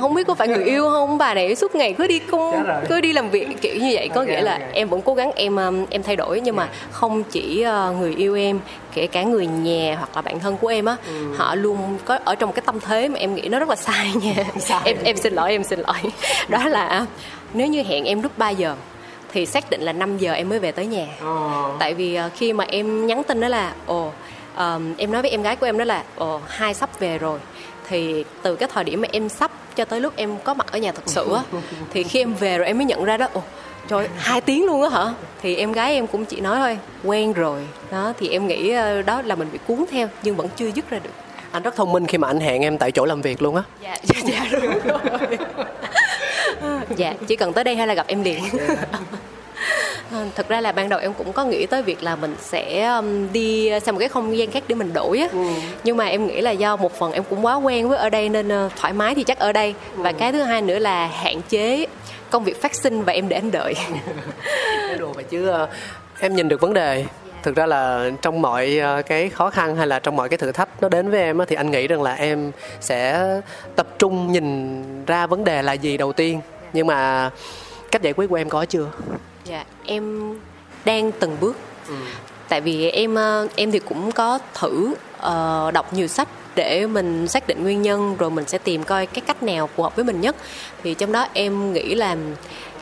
S3: không biết có phải người yêu không bà này suốt ngày cứ đi cung cứ đi làm việc kiểu như vậy có okay, nghĩa là okay. em vẫn cố gắng em um, em thay đổi nhưng mà không chỉ uh, người yêu em kể cả người nhà hoặc là bạn thân của em á ừ. họ luôn có ở trong cái tâm thế mà em nghĩ nó rất là sai nha sai. em em xin lỗi em xin lỗi đó là nếu như hẹn em lúc 3 giờ thì xác định là 5 giờ em mới về tới nhà oh. tại vì uh, khi mà em nhắn tin đó là ồ um, em nói với em gái của em đó là ồ hai sắp về rồi thì từ cái thời điểm mà em sắp cho tới lúc em có mặt ở nhà thật sự á thì khi em về rồi em mới nhận ra đó ồ trời hai tiếng luôn á hả? Thì em gái em cũng chỉ nói thôi quen rồi. Đó thì em nghĩ ờ, đó là mình bị cuốn theo nhưng vẫn chưa dứt ra được.
S2: Anh rất thông minh khi mà anh hẹn em tại chỗ làm việc luôn á.
S3: Dạ dạ dạ đúng rồi. Dạ chỉ cần tới đây hay là gặp em liền thực ra là ban đầu em cũng có nghĩ tới việc là mình sẽ đi sang một cái không gian khác để mình đổi á. Ừ. nhưng mà em nghĩ là do một phần em cũng quá quen với ở đây nên uh, thoải mái thì chắc ở đây. Ừ. và cái thứ hai nữa là hạn chế công việc phát sinh và em để anh đợi.
S2: Đồ mà chứ uh, em nhìn được vấn đề. Thực ra là trong mọi cái khó khăn hay là trong mọi cái thử thách nó đến với em thì anh nghĩ rằng là em sẽ tập trung nhìn ra vấn đề là gì đầu tiên. Nhưng mà cách giải quyết của em có chưa
S3: dạ em đang từng bước ừ. tại vì em ờ, em thì cũng có thử uh, đọc nhiều sách để mình xác định nguyên nhân rồi mình sẽ tìm coi cái cách nào phù hợp với mình nhất thì trong đó em nghĩ là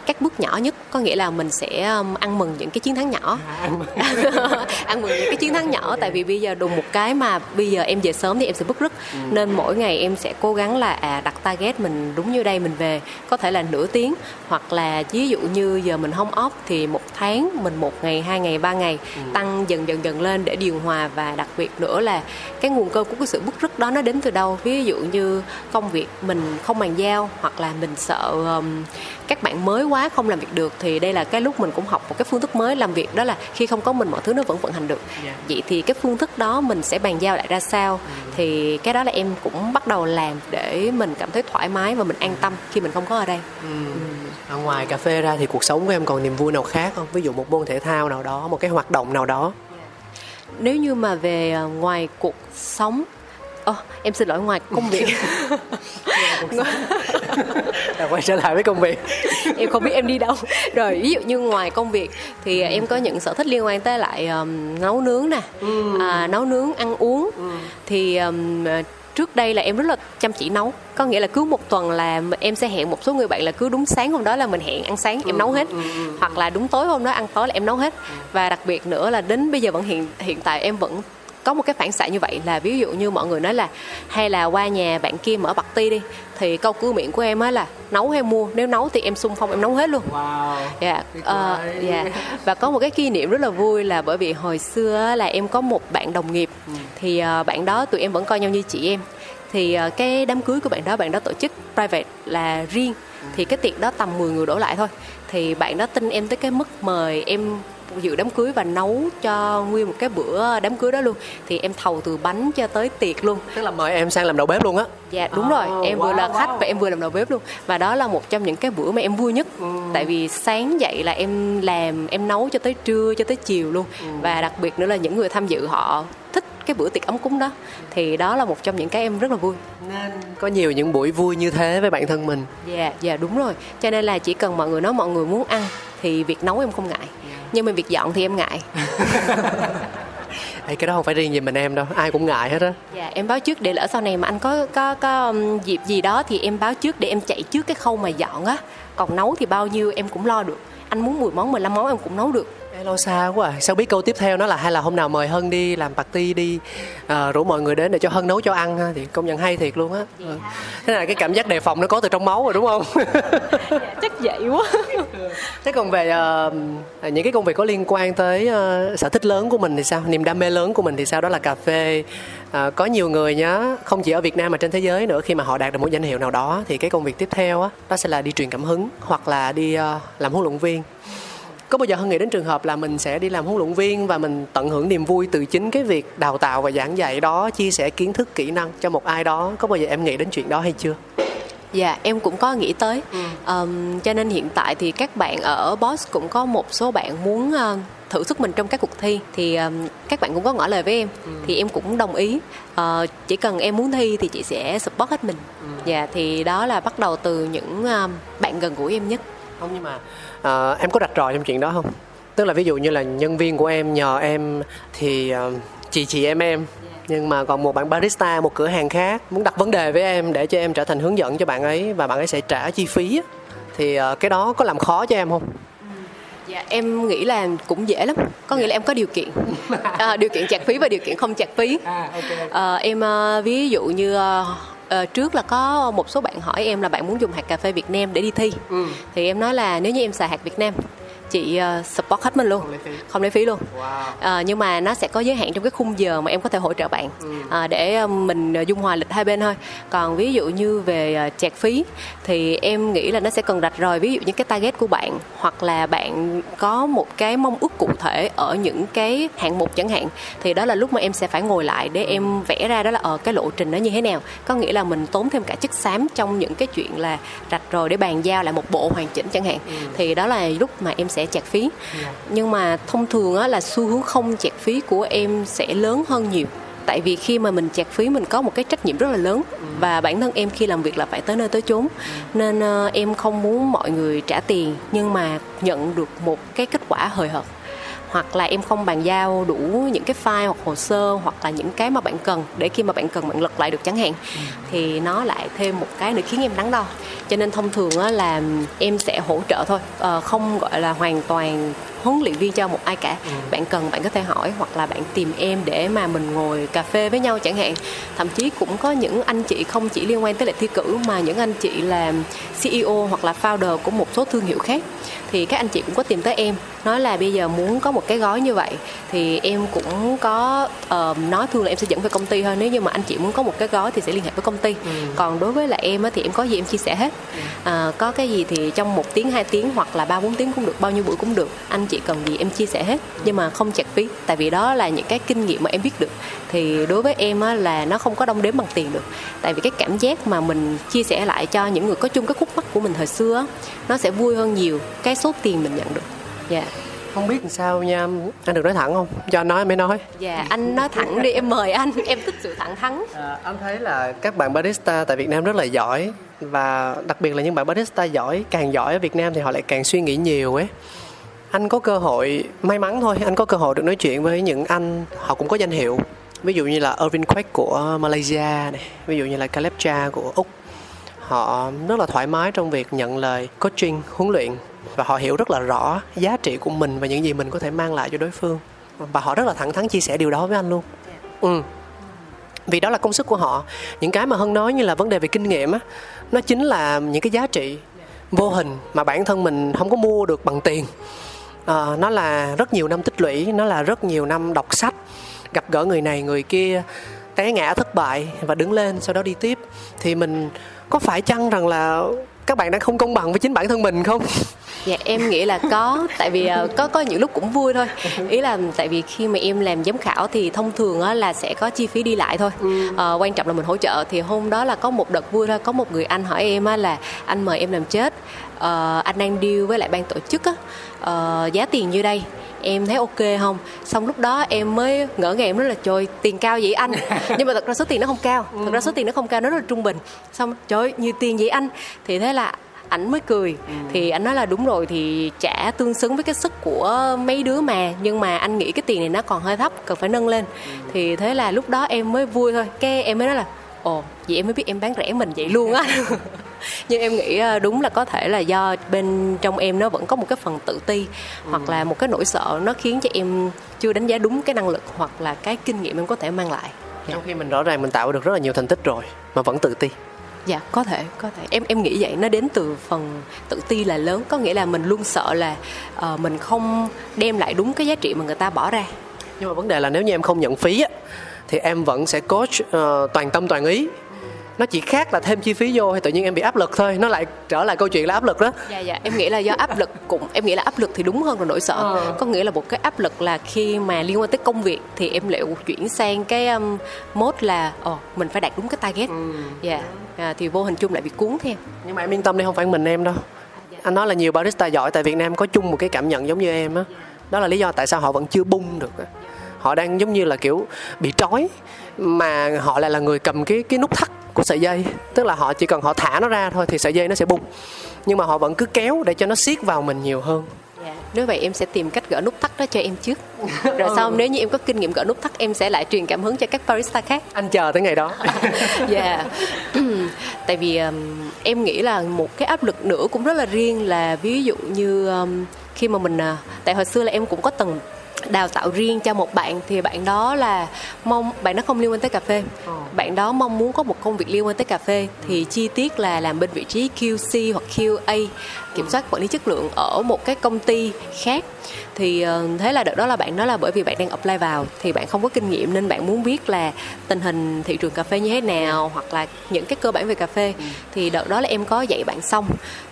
S3: các bước nhỏ nhất có nghĩa là mình sẽ um, ăn mừng những cái chiến thắng nhỏ. À, ăn mừng. Những cái chiến thắng nhỏ tại vì bây giờ đùng một cái mà bây giờ em về sớm thì em sẽ bức rứt. Ừ. nên mỗi ngày em sẽ cố gắng là à đặt target mình đúng như đây mình về có thể là nửa tiếng hoặc là ví dụ như giờ mình không off thì một tháng mình một ngày hai ngày ba ngày ừ. tăng dần dần dần lên để điều hòa. Và đặc biệt nữa là cái nguồn cơn của cái sự bức rứt đó nó đến từ đâu? Ví dụ như công việc mình không bàn giao hoặc là mình sợ um, các bạn mới quá không làm việc được thì đây là cái lúc mình cũng học một cái phương thức mới làm việc đó là khi không có mình mọi thứ nó vẫn vận hành được yeah. Dạ. vậy thì cái phương thức đó mình sẽ bàn giao lại ra sao ừ. thì cái đó là em cũng bắt đầu làm để mình cảm thấy thoải mái và mình an tâm khi mình không có ở đây ừ.
S2: Ừ. ngoài cà phê ra thì cuộc sống của em còn niềm vui nào khác không ví dụ một môn thể thao nào đó một cái hoạt động nào đó
S3: nếu như mà về ờ, ngoài cuộc sống oh, em xin lỗi ngoài công việc.
S2: Quay trở lại với công việc.
S3: Em không biết em đi đâu. Rồi ví dụ như ngoài công việc thì em có những sở thích liên quan tới lại um, nấu nướng nè ừ. à, nấu nướng ăn uống. Ừ. thì um, trước đây là em rất là chăm chỉ nấu. Có nghĩa là cứ một tuần là em sẽ hẹn một số người bạn là cứ đúng sáng hôm đó là mình hẹn ăn sáng em nấu hết. ừ, ừ, ừ. hoặc là đúng tối hôm đó ăn tối là em nấu hết. Và đặc biệt nữa là đến bây giờ vẫn hiện hiện tại em vẫn có một cái phản xạ như vậy là ví dụ như mọi người nói là hay là qua nhà bạn kia mở bật ti đi thì câu cửa miệng của em á là nấu hay mua nếu nấu thì em xung phong em nấu hết luôn.
S2: Wow
S3: dạ ờ, dạ. và có một cái kỷ niệm rất là vui là bởi vì hồi xưa là em có một bạn đồng nghiệp thì uh, bạn đó tụi em vẫn coi nhau như chị em. Thì uh, cái đám cưới của bạn đó bạn đó tổ chức private là riêng thì cái tiệc đó tầm 10 người đổ lại thôi. Thì bạn đó tin em tới cái mức mời em dự đám cưới và nấu cho nguyên một cái bữa đám cưới đó luôn. Thì em thầu từ bánh cho tới tiệc luôn.
S2: Tức là mời em sang làm đầu bếp luôn á?
S3: Dạ đúng oh, rồi em wow, vừa là khách wow. và em vừa làm đầu bếp luôn. Và đó là một trong những cái bữa mà em vui nhất. Ừ. tại vì sáng dậy là em làm em nấu cho tới trưa cho tới chiều luôn. Ừ. và đặc biệt nữa là những người tham dự họ thích cái bữa tiệc ấm cúng đó. Thì đó là một trong những cái em rất là vui.
S2: Nên có nhiều những buổi vui như thế với bản thân mình.
S3: Dạ yeah, dạ yeah, đúng rồi. Cho nên là chỉ cần mọi người nói mọi người muốn ăn thì việc nấu em không ngại nhưng mà việc dọn thì em ngại.
S2: Ê, cái đó không phải riêng gì mình em đâu ai cũng ngại hết á.
S3: Dạ em báo trước để lỡ sau này mà anh có có có um, dịp gì đó thì em báo trước để em chạy trước cái khâu mà dọn á. Còn nấu thì bao nhiêu em cũng lo được. Anh muốn 10 món 15 món em cũng nấu được
S2: lo xa quá à. sao biết câu tiếp theo nó là hay là hôm nào mời hân đi làm party đi à, rủ mọi người đến để cho hân nấu cho ăn ha? Thì công nhận hay thiệt luôn á. Ừ. thế là cái cảm giác đề phòng nó có từ trong máu rồi đúng không?
S3: Dạ, chắc vậy quá.
S2: Thế còn về uh, những cái công việc có liên quan tới uh, sở thích lớn của mình thì sao? Niềm đam mê lớn của mình thì sao? Đó là cà phê. Uh, có nhiều người nhá không chỉ ở việt nam mà trên thế giới nữa khi mà họ đạt được một danh hiệu nào đó thì cái công việc tiếp theo á đó sẽ là đi truyền cảm hứng hoặc là đi uh, làm huấn luyện viên có bao giờ hân nghĩ đến trường hợp là mình sẽ đi làm huấn luyện viên và mình tận hưởng niềm vui từ chính cái việc đào tạo và giảng dạy đó chia sẻ kiến thức kỹ năng cho một ai đó? Có bao giờ em nghĩ đến chuyện đó hay chưa?
S3: Dạ em cũng có nghĩ tới. Ừ. um, Cho nên hiện tại thì các bạn ở Boss cũng có một số bạn muốn uh, thử sức mình trong các cuộc thi. Thì um, các bạn cũng có ngỏ lời với em. Ừ. Thì em cũng đồng ý. Uh, Chỉ cần em muốn thi thì chị sẽ support hết mình. Ừ. Dạ thì đó là bắt đầu từ những uh, bạn gần gũi em nhất.
S2: Không nhưng mà à, em có rạch ròi trong chuyện đó không tức là ví dụ như là nhân viên của em nhờ em thì uh, chị chị em em nhưng mà còn một bạn barista một cửa hàng khác muốn đặt vấn đề với em để cho em trở thành hướng dẫn cho bạn ấy và bạn ấy sẽ trả chi phí thì uh, cái đó có làm khó cho em không
S3: Dạ em nghĩ là cũng dễ lắm. Có nghĩa là em có điều kiện, à, điều kiện chặt phí và điều kiện không chặt phí. À, okay. à, em ví dụ như uh, trước là có một số bạn hỏi em là bạn muốn dùng hạt cà phê Việt Nam để đi thi ừ. thì em nói là nếu như em xài hạt Việt Nam chị uh, support hết mình luôn. Không lấy phí, không lấy phí luôn. Wow. uh, nhưng mà nó sẽ có giới hạn trong cái khung giờ mà em có thể hỗ trợ bạn. Ừ. uh, để mình dung hòa lịch hai bên thôi. Còn ví dụ như về uh, chạc phí thì em nghĩ là nó sẽ cần rạch ròi ví dụ như cái target của bạn hoặc là bạn có một cái mong ước cụ thể ở những cái hạng mục chẳng hạn thì đó là lúc mà em sẽ phải ngồi lại để em vẽ ra đó là ở uh, cái lộ trình nó như thế nào. Có nghĩa là mình tốn thêm cả chất xám trong những cái chuyện là rạch rồi để bàn giao lại một bộ hoàn chỉnh chẳng hạn. Ừ. thì đó là lúc mà em sẽ sẽ chặt phí. Nhưng mà thông thường á, là xu hướng không chặt phí của em sẽ lớn hơn nhiều. Tại vì khi mà mình chặt phí mình có một cái trách nhiệm rất là lớn. Và bản thân em khi làm việc là phải tới nơi tới chốn. Nên uh, em không muốn mọi người trả tiền nhưng mà nhận được một cái kết quả hời hợt hoặc là em không bàn giao đủ những cái file hoặc hồ sơ hoặc là những cái mà bạn cần để khi mà bạn cần bạn lật lại được chẳng hạn ừ. thì nó lại thêm một cái nữa khiến em đắn đo cho nên thông thường là em sẽ hỗ trợ thôi ờ, không gọi là hoàn toàn huấn luyện viên cho một ai cả ừ. bạn cần bạn có thể hỏi hoặc là bạn tìm em để mà mình ngồi cà phê với nhau chẳng hạn thậm chí cũng có những anh chị không chỉ liên quan tới lại thi cử mà những anh chị làm CEO hoặc là founder của một số thương hiệu khác thì các anh chị cũng có tìm tới em. Nói là bây giờ muốn có một cái gói như vậy thì em cũng có uh, nói thường là em sẽ dẫn về công ty thôi. Nếu như mà anh chị muốn có một cái gói thì sẽ liên hệ với công ty. Ừ. còn đối với lại em á, thì em có gì em chia sẻ hết. Uh, có cái gì thì trong một tiếng hai tiếng hoặc là ba bốn tiếng cũng được bao nhiêu buổi cũng được anh chị cần gì em chia sẻ hết. Nhưng mà không chặt phí tại vì đó là những cái kinh nghiệm mà em biết được. Thì đối với em á, là nó không có đong đếm bằng tiền được. Tại vì cái cảm giác mà mình chia sẻ lại cho những người có chung cái khúc mắc của mình thời xưa á, nó sẽ vui hơn nhiều. Cái số tiền mình nhận được. Dạ. Yeah
S2: không biết làm sao nha anh được nói thẳng không? Cho anh nói mới nói.
S3: Dạ anh nói thẳng đi em mời anh em thích sự thẳng thắn.
S2: À, anh thấy là các bạn barista tại việt nam rất là giỏi và đặc biệt là những bạn barista giỏi càng giỏi ở việt nam thì họ lại càng suy nghĩ nhiều ấy. Anh có cơ hội may mắn thôi anh có cơ hội được nói chuyện với những anh họ cũng có danh hiệu. Ví dụ như là Irvin Quack của Malaysia này ví dụ như là Caleb Cha của Úc. Họ rất là thoải mái trong việc nhận lời coaching huấn luyện và họ hiểu rất là rõ giá trị của mình và những gì mình có thể mang lại cho đối phương. Và họ rất là thẳng thắn chia sẻ điều đó với anh luôn. Ừ. Vì đó là công sức của họ. Những cái mà hân nói như là vấn đề về kinh nghiệm á nó chính là những cái giá trị vô hình mà bản thân mình không có mua được bằng tiền. À, nó là rất nhiều năm tích lũy nó là rất nhiều năm đọc sách gặp gỡ người này người kia té ngã thất bại và đứng lên sau đó đi tiếp. Thì mình có phải chăng rằng là các bạn đang không công bằng với chính bản thân mình không?
S3: Dạ em nghĩ là có tại vì uh, có có những lúc cũng vui thôi. Ý là tại vì khi mà em làm giám khảo thì thông thường là sẽ có chi phí đi lại thôi. Uh, quan trọng là mình hỗ trợ. Thì hôm đó là có một đợt vui thôi. Có một người anh hỏi em là anh mời em làm chết. Uh, anh đang deal với lại ban tổ chức á uh, giá tiền như đây em thấy ok không? Xong lúc đó em mới ngỡ ngàng rất là trời tiền cao vậy anh? Nhưng mà thật ra số tiền nó không cao thật ra số tiền nó không cao nó rất là trung bình. Xong trời như tiền vậy anh? Thì thế là ảnh mới cười. Ừ. thì anh nói là đúng rồi thì trả tương xứng với cái sức của mấy đứa mà. Nhưng mà anh nghĩ cái tiền này nó còn hơi thấp cần phải nâng lên. Ừ. thì thế là lúc đó em mới vui thôi. Cái em mới nói là ồ vậy em mới biết em bán rẻ mình vậy luôn á nhưng em nghĩ ờ, đúng là có thể là do bên trong em nó vẫn có một cái phần tự ti ừ. hoặc là một cái nỗi sợ nó khiến cho em chưa đánh giá đúng cái năng lực hoặc là cái kinh nghiệm em có thể mang lại.
S2: Trong khi mình rõ ràng mình tạo được rất là nhiều thành tích rồi mà vẫn tự ti.
S3: Dạ có thể có thể. Em em nghĩ vậy nó đến từ phần tự ti là lớn. Có nghĩa là mình luôn sợ là uh, mình không đem lại đúng cái giá trị mà người ta bỏ ra.
S2: Nhưng mà vấn đề là nếu như em không nhận phí á thì em vẫn sẽ coach uh, toàn tâm toàn ý nó chỉ khác là thêm chi phí vô hay tự nhiên em bị áp lực thôi. Nó lại trở lại câu chuyện là áp lực đó.
S3: Dạ dạ. Em nghĩ là do áp lực cũng em nghĩ là áp lực thì đúng hơn là nỗi sợ. Ờ. có nghĩa là một cái áp lực là khi mà liên quan tới công việc thì em lại chuyển sang cái um, mode là ồ oh, mình phải đạt đúng cái target. Ừ. dạ. À, thì vô hình chung lại bị cuốn theo.
S2: Nhưng mà em yên tâm đi không phải mình em đâu. Anh nói là nhiều barista giỏi tại Việt Nam có chung một cái cảm nhận giống như em á. Đó là lý do tại sao họ vẫn chưa bung được họ đang giống như là kiểu bị trói mà họ lại là người cầm cái cái nút thắt của sợi dây tức là họ chỉ cần họ thả nó ra thôi thì sợi dây nó sẽ bung nhưng mà họ vẫn cứ kéo để cho nó siết vào mình nhiều hơn
S3: Yeah. Dạ. Nếu vậy em sẽ tìm cách gỡ nút thắt đó cho em trước Rồi ừ. sau nếu như em có kinh nghiệm gỡ nút thắt Em sẽ lại truyền cảm hứng cho các barista khác
S2: Anh chờ tới ngày đó
S3: Dạ yeah. Tại vì um, em nghĩ là một cái áp lực nữa cũng rất là riêng Là ví dụ như um, khi mà mình uh, Tại hồi xưa là em cũng có từng đào tạo riêng cho một bạn thì bạn đó là mong bạn đó không liên quan tới cà phê. Ờ. bạn đó mong muốn có một công việc liên quan tới cà phê thì chi tiết là làm bên vị trí QC hoặc QA kiểm soát quản lý chất lượng ở một cái công ty khác. Thì ờ, thế là đợt đó là bạn nói là bởi vì bạn đang apply vào thì bạn không có kinh nghiệm nên bạn muốn biết là tình hình thị trường cà phê như thế nào hoặc là những cái cơ bản về cà phê. Ừ. thì đợt đó là em có dạy bạn xong.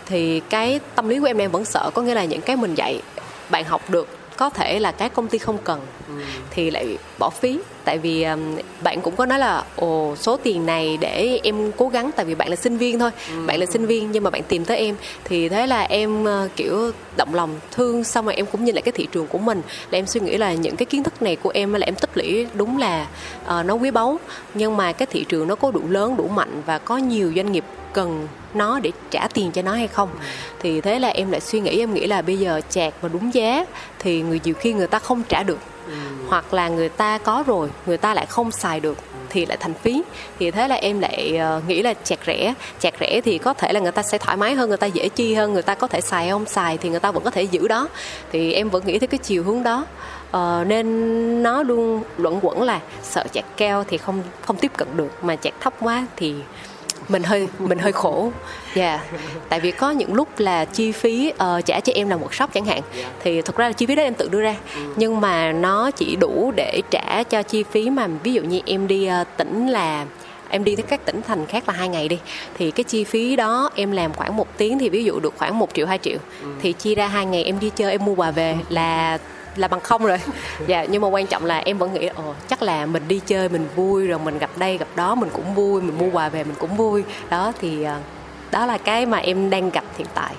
S3: Thì cái tâm lý của em em vẫn sợ có nghĩa là những cái mình dạy bạn học được có thể là các công ty không cần ừ. thì lại bỏ phí tại vì bạn cũng có nói là ồ số tiền này để em cố gắng tại vì bạn là sinh viên thôi. Ừ. bạn là sinh viên nhưng mà bạn tìm tới em. Thì thế là em uh, kiểu động lòng thương xong rồi em cũng nhìn lại cái thị trường của mình là em suy nghĩ là những cái kiến thức này của em là em tích lũy đúng là uh, nó quý báu. Nhưng mà cái thị trường nó có đủ lớn đủ mạnh và có nhiều doanh nghiệp cần nó để trả tiền cho nó hay không. Thì thế là em lại suy nghĩ em nghĩ là bây giờ chạc và đúng giá thì người nhiều khi người ta không trả được. Hoặc là người ta có rồi người ta lại không xài được thì lại thành phí. Thì thế là em lại uh, nghĩ là chạc rẻ chạc rẻ thì có thể là người ta sẽ thoải mái hơn người ta dễ chi hơn người ta có thể xài không xài thì người ta vẫn có thể giữ đó. Thì em vẫn nghĩ theo cái chiều hướng đó. Uh, nên nó luôn luẩn quẩn là sợ chạc cao thì không không tiếp cận được mà chạc thấp quá thì mình hơi mình hơi khổ. Dạ yeah. tại vì có những lúc là chi phí uh, trả cho em là một shop chẳng hạn. Thì thực ra là chi phí đó em tự đưa ra. Nhưng mà nó chỉ đủ để trả cho chi phí mà ví dụ như em đi uh, tỉnh là em đi tới các tỉnh thành khác là hai ngày đi. Thì cái chi phí đó em làm khoảng một tiếng thì ví dụ được khoảng một triệu hai triệu. Thì chia ra hai ngày em đi chơi em mua quà về là là bằng không rồi. Dạ nhưng mà quan trọng là em vẫn nghĩ ồ chắc là mình đi chơi mình vui, rồi mình gặp đây gặp đó mình cũng vui, mình mua quà về mình cũng vui. Đó, thì ờ, đó là cái mà em đang gặp hiện tại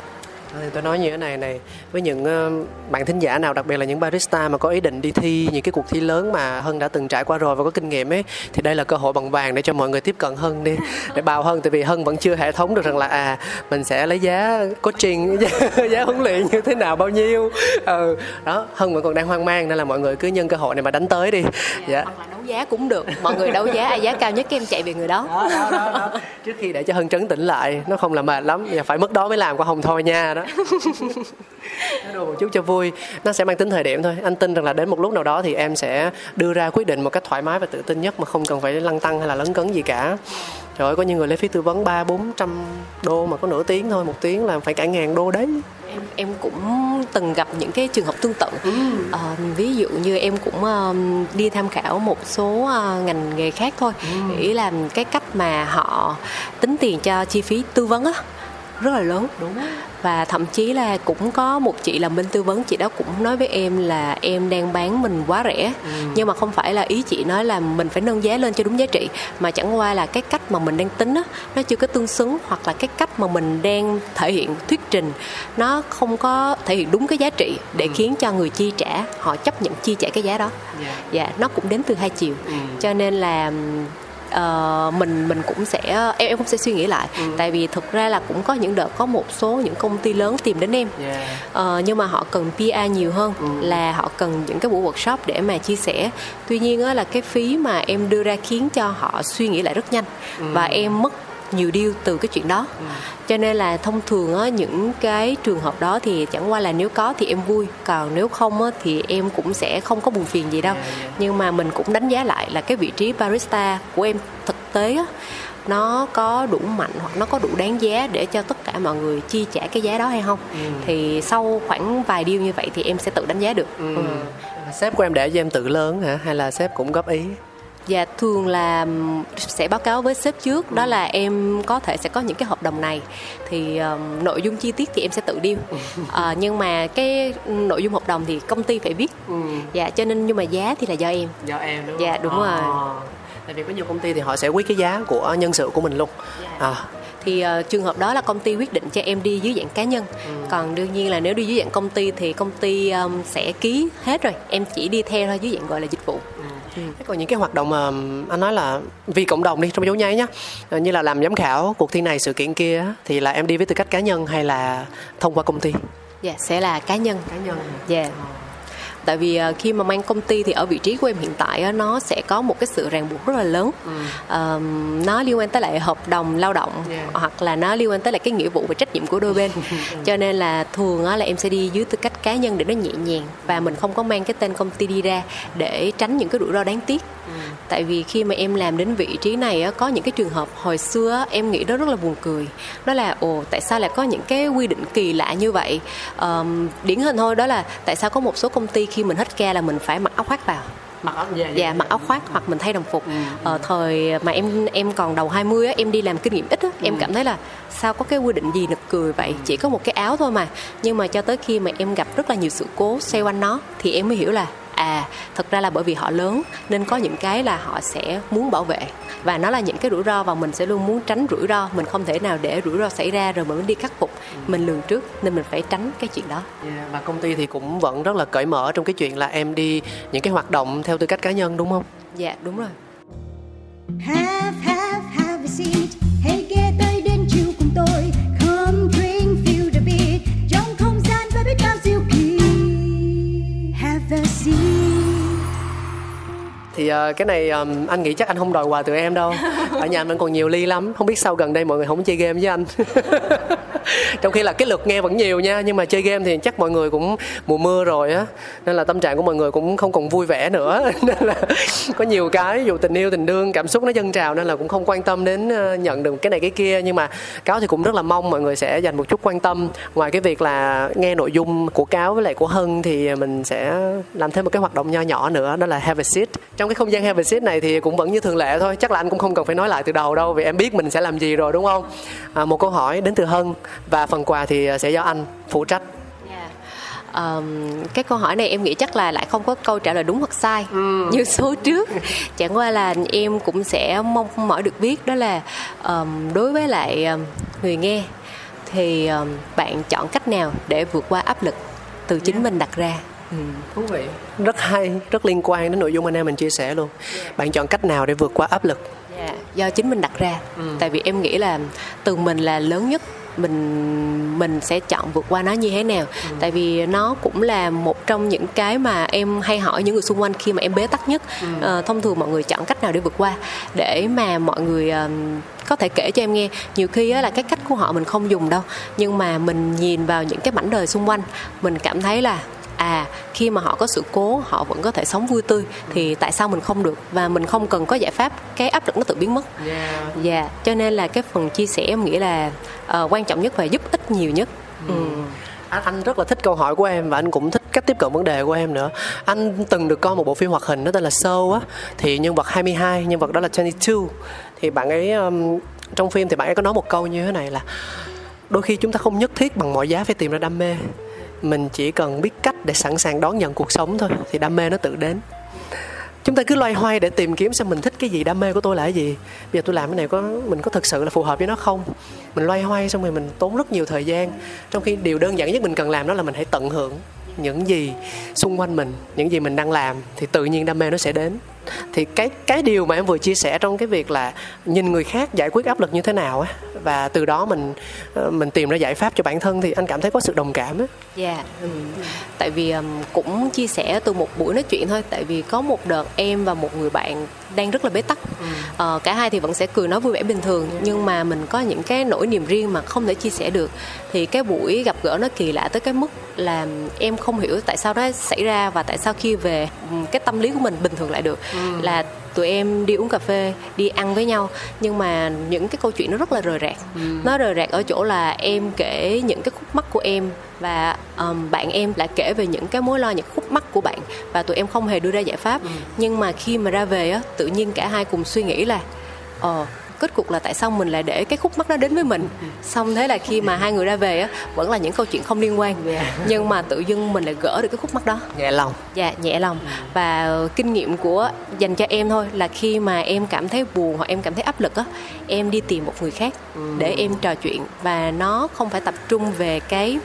S2: thì tôi nói như thế này này với những uh, bạn thính giả nào đặc biệt là những barista mà có ý định đi thi những cái cuộc thi lớn mà hân đã từng trải qua rồi và có kinh nghiệm ấy thì đây là cơ hội bằng vàng để cho mọi người tiếp cận hân đi để bào hân. Tại vì hân vẫn chưa hệ thống được rằng là à mình sẽ lấy giá coaching giá, giá huấn luyện như thế nào bao nhiêu. Ừ, đó hân vẫn còn đang hoang mang nên là mọi người cứ nhân cơ hội này mà đánh tới đi.
S3: Dạ, dạ. hoặc là đấu giá cũng được. Mọi người đấu giá ai giá cao nhất cái em chạy về người đó.
S2: Đó, đó, đó, trước khi để cho hân trấn tĩnh lại nó không là mệt lắm. Và phải mất đó mới làm qua hồng thôi nha. Đó nói đùa một chút cho vui. Nó sẽ mang tính thời điểm thôi. Anh tin rằng là đến một lúc nào đó thì em sẽ đưa ra quyết định một cách thoải mái và tự tin nhất mà không cần phải lăn tăng hay là lấn cấn gì cả. Trời ơi có những người lấy phí tư vấn ba bốn trăm đô mà có nửa tiếng thôi một tiếng là phải cả ngàn đô đấy.
S3: Em em cũng từng gặp những cái trường hợp tương tự. Ừ. à, ví dụ như em cũng uh, đi tham khảo một số uh, ngành nghề khác thôi. Ừ. nghĩ là cái cách mà họ tính tiền cho chi phí tư vấn á rất là lớn
S2: đúng
S3: và thậm chí là cũng có một chị làm bên tư vấn chị đó cũng nói với em là em đang bán mình quá rẻ ừ. nhưng mà không phải là ý chị nói là mình phải nâng giá lên cho đúng giá trị mà chẳng qua là cái cách mà mình đang tính á nó chưa có tương xứng hoặc là cái cách mà mình đang thể hiện thuyết trình nó không có thể hiện đúng cái giá trị để ừ. khiến cho người chi trả họ chấp nhận chi trả cái giá đó
S2: yeah.
S3: dạ nó cũng đến từ hai chiều
S2: Ừ.
S3: cho nên là uh, mình mình cũng sẽ em em cũng sẽ suy nghĩ lại
S2: Ừ.
S3: tại vì thực ra là cũng có những đợt có một số những công ty lớn tìm đến em
S2: yeah.
S3: Ờ, nhưng mà họ cần PR nhiều hơn
S2: Ừ.
S3: là họ cần những cái buổi workshop để mà chia sẻ tuy nhiên á, là cái phí mà em đưa ra khiến cho họ suy nghĩ lại rất nhanh
S2: Ừ.
S3: và em mất nhiều deal từ cái chuyện đó. Cho nên là thông thường á, những cái trường hợp đó thì chẳng qua là nếu có thì em vui còn nếu không á, thì em cũng sẽ không có buồn phiền gì đâu.
S2: Yeah, yeah.
S3: nhưng mà mình cũng đánh giá lại là cái vị trí barista của em thực tế á, nó có đủ mạnh hoặc nó có đủ đáng giá để cho tất cả mọi người chi trả cái giá đó hay không. Thì sau khoảng vài deal như vậy thì em sẽ tự đánh giá được.
S2: Ừ.
S3: Ừ.
S2: sếp của em để cho em tự lớn hả? Hay là sếp cũng góp ý
S3: và thường là sẽ báo cáo với sếp trước. Đó là em có thể sẽ có những cái hợp đồng này. Thì ừm, nội dung chi tiết thì em sẽ tự deal Ờ, nhưng mà cái nội dung hợp đồng thì công ty phải viết dạ cho nên nhưng mà giá thì là do em.
S2: Do em đúng
S3: Dạ, đúng rồi.
S2: tại vì có nhiều công ty thì họ sẽ quyết cái giá của nhân sự của mình luôn. À
S3: thì ờ, trường hợp đó là công ty quyết định cho em đi dưới dạng cá nhân. Còn đương nhiên là nếu đi dưới dạng công ty thì công ty ừm, sẽ ký hết rồi. Em chỉ đi theo thôi dưới dạng gọi là dịch vụ
S2: Thế còn những cái hoạt động mà anh nói là vì cộng đồng đi trong dấu nháy nhá như là làm giám khảo cuộc thi này sự kiện kia thì là em đi với tư cách cá nhân hay là thông qua công ty?
S3: Dạ sẽ là cá nhân.
S2: Cá nhân.
S3: Dạ tại vì ờ, khi mà mang công ty thì ở vị trí của em hiện tại nó sẽ có một cái sự ràng buộc rất là lớn. Ờm, nó liên quan tới lại hợp đồng lao động
S2: Yeah.
S3: hoặc là nó liên quan tới lại cái nghĩa vụ và trách nhiệm của đôi bên. Cho nên là thường là em sẽ đi dưới tư cách cá nhân để nó nhẹ nhàng và mình không có mang cái tên công ty đi ra để tránh những cái rủi ro đáng tiếc. Tại vì khi mà em làm đến vị trí này có những cái trường hợp hồi xưa em nghĩ đó rất là buồn cười. Đó là ồ tại sao lại có những cái quy định kỳ lạ như vậy? Ờm, điển hình thôi đó là tại sao có một số công ty khi mình hết ca là mình phải mặc áo khoác vào.
S2: Mặc áo dạ,
S3: dạ. Mặc áo khoác hoặc mình thay đồng phục. Ờ, thời mà em em còn đầu 20 á em đi làm kinh nghiệm ít á em cảm thấy là sao có cái quy định gì nực cười vậy? Chỉ có một cái áo thôi mà. Nhưng mà cho tới khi mà em gặp rất là nhiều sự cố xoay quanh nó thì em mới hiểu là à thật ra là bởi vì họ lớn nên có những cái là họ sẽ muốn bảo vệ. Và nó là những cái rủi ro và mình sẽ luôn muốn tránh rủi ro. Mình không thể nào để rủi ro xảy ra rồi mình mới đi khắc phục. Mình lường trước nên mình phải tránh cái chuyện đó.
S2: Dạ, và công ty thì cũng vẫn rất là cởi mở trong cái chuyện là em đi những cái hoạt động theo tư cách cá nhân đúng không?
S3: Dạ đúng rồi.
S1: Have, have, have a seat.
S2: Thì uh, cái này um, anh nghĩ chắc anh không đòi quà từ em đâu. Ở nhà anh còn nhiều ly lắm. Không biết sau gần đây mọi người không chơi game với anh. Trong khi là cái lượt nghe vẫn nhiều nha nhưng mà chơi game thì chắc mọi người cũng mùa mưa rồi á. Nên là tâm trạng của mọi người cũng không còn vui vẻ nữa. Nên là có nhiều cái dù tình yêu tình đương cảm xúc nó dâng trào nên là cũng không quan tâm đến ờ, nhận được cái này cái kia. Nhưng mà cáo thì cũng rất là mong mọi người sẽ dành một chút quan tâm. Ngoài cái việc là nghe nội dung của cáo với lại của hân thì mình sẽ làm thêm một cái hoạt động nho nhỏ nữa đó là have a seat. Trong cái không gian have a seat này thì cũng vẫn như thường lệ thôi. Chắc là anh cũng không cần phải nói lại từ đầu đâu vì em biết mình sẽ làm gì rồi đúng không? À, một câu hỏi đến từ hân và phần quà thì sẽ do anh phụ trách.
S3: Ờm, cái câu hỏi này em nghĩ chắc là lại không có câu trả lời đúng hoặc sai như số trước. Chẳng qua là em cũng sẽ mong mỏi được biết đó là ờm, đối với lại ờm, người nghe thì ờm, bạn chọn cách nào để vượt qua áp lực từ chính mình đặt ra
S2: thú vị. Rất hay rất liên quan đến nội dung anh em mình chia sẻ luôn. Bạn chọn cách nào để vượt qua áp lực?
S3: Dạ, do chính mình đặt ra. Tại vì em nghĩ là từ mình là lớn nhất mình mình sẽ chọn vượt qua nó như thế nào. Ừ. tại vì nó cũng là một trong những cái mà em hay hỏi những người xung quanh khi mà em bế tắc nhất. Ừ. uh, thông thường mọi người chọn cách nào để vượt qua? Để mà mọi người uh, có thể kể cho em nghe. Nhiều khi á, là cái cách của họ mình không dùng đâu nhưng mà mình nhìn vào những cái mảnh đời xung quanh mình cảm thấy là à khi mà họ có sự cố họ vẫn có thể sống vui tươi. Thì tại sao mình không được? Và mình không cần có giải pháp cái áp lực nó tự biến mất. Dạ yeah. yeah. cho nên là cái phần chia sẻ em nghĩ là uh, quan trọng nhất và giúp ích nhiều nhất. Ừ. Ừ.
S2: Anh anh rất là thích câu hỏi của em và anh cũng thích cách tiếp cận vấn đề của em nữa. Anh từng được coi một bộ phim hoạt hình nó tên là Soul á. Thì nhân vật 22 nhân vật đó là 22 thì bạn ấy um, trong phim thì bạn ấy có nói một câu như thế này là đôi khi chúng ta không nhất thiết bằng mọi giá phải tìm ra đam mê mình chỉ cần biết cách để sẵn sàng đón nhận cuộc sống thôi, thì đam mê nó tự đến. Chúng ta cứ loay hoay để tìm kiếm xem mình thích cái gì, đam mê của tôi là cái gì. Bây giờ tôi làm cái này có, mình có thực sự là phù hợp với nó không? Mình loay hoay xong rồi mình tốn rất nhiều thời gian. Trong khi điều đơn giản nhất mình cần làm đó là mình hãy tận hưởng những gì xung quanh mình, những gì mình đang làm, thì tự nhiên đam mê nó sẽ đến thì cái cái điều mà em vừa chia sẻ trong cái việc là nhìn người khác giải quyết áp lực như thế nào á và từ đó mình ờ, mình tìm ra giải pháp cho bản thân thì anh cảm thấy có sự đồng cảm á.
S3: Dạ. Yeah. Ừ. Tại vì um, cũng chia sẻ từ một buổi nói chuyện thôi. Tại vì có một đợt em và một người bạn đang rất là bế tắc. Ừ. Uh, cả hai thì vẫn sẽ cười nói vui vẻ bình thường nhưng mà mình có những cái nỗi niềm riêng mà không thể chia sẻ được. Thì cái buổi gặp gỡ nó kỳ lạ tới cái mức là em không hiểu tại sao nó xảy ra và tại sao khi về cái tâm lý của mình bình thường lại được. Ừ ừ. là tụi em đi uống cà phê đi ăn với nhau nhưng mà những cái câu chuyện nó rất là rời rạc ừ. nó rời rạc ở chỗ là em kể những cái khúc mắc của em và um, bạn em lại kể về những cái mối lo những khúc mắc của bạn và tụi em không hề đưa ra giải pháp ừ. nhưng mà khi mà ra về á tự nhiên cả hai cùng suy nghĩ là ờ uh, kết cục là tại sao mình lại để cái khúc mắc đó đến với mình? Xong thế là khi mà hai người ra về á vẫn là những câu chuyện không liên quan. Yeah. Dạ. nhưng mà tự dưng mình lại gỡ được cái khúc mắc đó.
S2: Nhẹ lòng.
S3: Dạ nhẹ lòng. Và kinh nghiệm của dành cho em thôi là khi mà em cảm thấy buồn hoặc em cảm thấy áp lực á em đi tìm một người khác để em trò chuyện. Và nó không phải tập trung về cái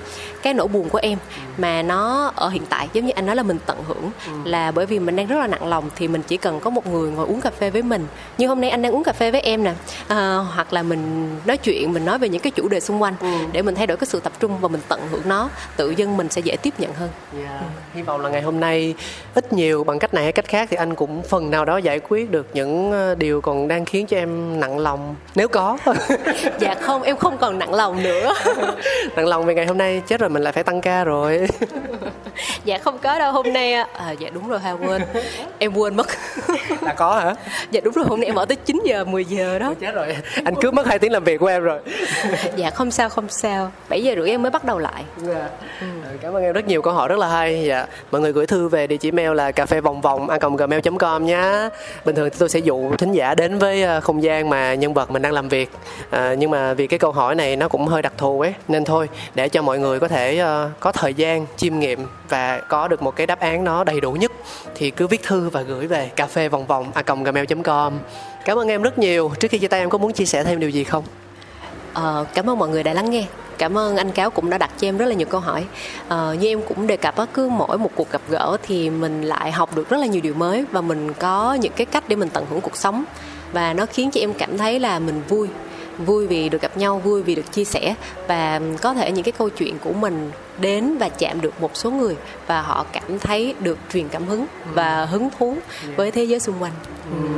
S3: cái nỗi buồn của em mà nó ở hiện tại giống như anh nói là mình tận hưởng là bởi vì mình đang rất là nặng lòng thì mình chỉ cần có một người ngồi uống cà phê với mình như hôm nay anh đang uống cà phê với em nè à, hoặc là mình nói chuyện mình nói về những cái chủ đề xung quanh ừ. để mình thay đổi cái sự tập trung và mình tận hưởng nó tự dân mình sẽ dễ tiếp nhận hơn
S2: yeah. Dạ. ừ. hy vọng là ngày hôm nay ít nhiều bằng cách này hay cách khác thì anh cũng phần nào đó giải quyết được những ờ, điều còn đang khiến cho em nặng lòng nếu có
S3: dạ không em không còn nặng lòng nữa
S2: nặng lòng vì ngày hôm nay chết rồi mình lại phải tăng ca rồi.
S3: Dạ không có đâu hôm nay à, dạ đúng rồi ha quên. Em quên mất.
S2: Là có hả?
S3: Dạ đúng rồi hôm nay em ở tới 9 giờ 10 giờ đó. Ôi,
S2: chết rồi. Anh cướp mất hai tiếng làm việc của em rồi.
S3: Dạ không sao không sao. 7 giờ rưỡi em mới bắt đầu lại.
S2: Dạ. ừ. cảm ơn em rất nhiều câu hỏi rất là hay. Dạ mọi người gửi thư về địa chỉ mail là cà phê vòng vòng a gmail com nhá. Bình thường tôi sẽ dụ thính giả đến với ờ, không gian mà nhân vật mình đang làm việc. À, nhưng mà vì cái câu hỏi này nó cũng hơi đặc thù ấy nên thôi để cho mọi người có thể uh, có thời gian chiêm nghiệm và có được một cái đáp án nó đầy đủ nhất thì cứ viết thư và gửi về cà phê vòng vòng a gmail com. Cảm ơn em rất nhiều. Trước khi chia tay em có muốn chia sẻ thêm điều gì không?
S3: Ờ, cảm ơn mọi người đã lắng nghe. Cảm ơn anh cáo cũng đã đặt cho em rất là nhiều câu hỏi. Ờ, như em cũng đề cập á cứ mỗi một cuộc gặp gỡ thì mình lại học được rất là nhiều điều mới và mình có những cái cách để mình tận hưởng cuộc sống. Và nó khiến cho em cảm thấy là mình vui vui vì được gặp nhau vui vì được chia sẻ và có thể những cái câu chuyện của mình đến và chạm được một số người và họ cảm thấy được truyền cảm hứng và hứng thú với thế giới xung quanh. Ừ.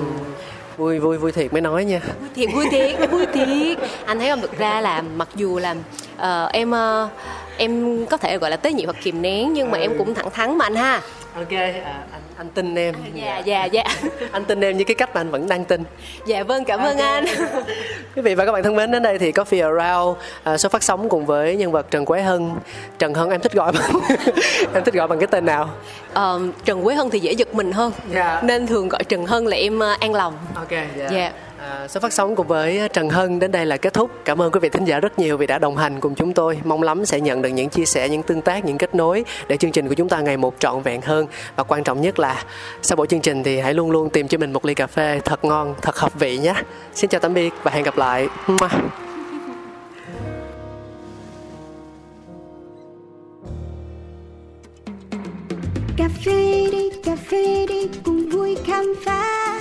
S2: vui vui vui thiệt mới nói nha.
S3: Vui thiệt vui thiệt vui thiệt. Anh thấy không? Thực ra là mặc dù là uh, em uh, em có thể gọi là tế nhị hoặc kìm nén nhưng mà ừ. em cũng thẳng thắn mà anh ha.
S2: Ok à, anh anh tin em
S3: dạ dạ dạ
S2: anh tin em như cái cách mà anh vẫn đang tin
S3: dạ vâng cảm okay. ơn anh
S2: quý vị và các bạn thân mến đến đây thì Coffee Around uh, số phát sóng cùng với nhân vật Trần Quế Hân Trần Hân em thích gọi bằng em thích gọi bằng cái tên nào
S3: uh, Trần Quế Hân thì dễ giật mình hơn yeah. Dạ. nên thường gọi Trần Hân là em uh, an lòng
S2: ok dạ yeah. yeah. À, số phát sóng cùng với Trần Hân đến đây là kết thúc. Cảm ơn quý vị thính giả rất nhiều vì đã đồng hành cùng chúng tôi. Mong lắm sẽ nhận được những chia sẻ, những tương tác, những kết nối để chương trình của chúng ta ngày một trọn vẹn hơn. Và quan trọng nhất là sau buổi chương trình thì hãy luôn luôn tìm cho mình một ly cà phê thật ngon, thật hợp vị nhé. Xin chào tạm biệt và hẹn gặp lại.
S1: Cà phê đi, cà phê đi, cùng vui khám phá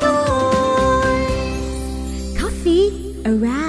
S5: around.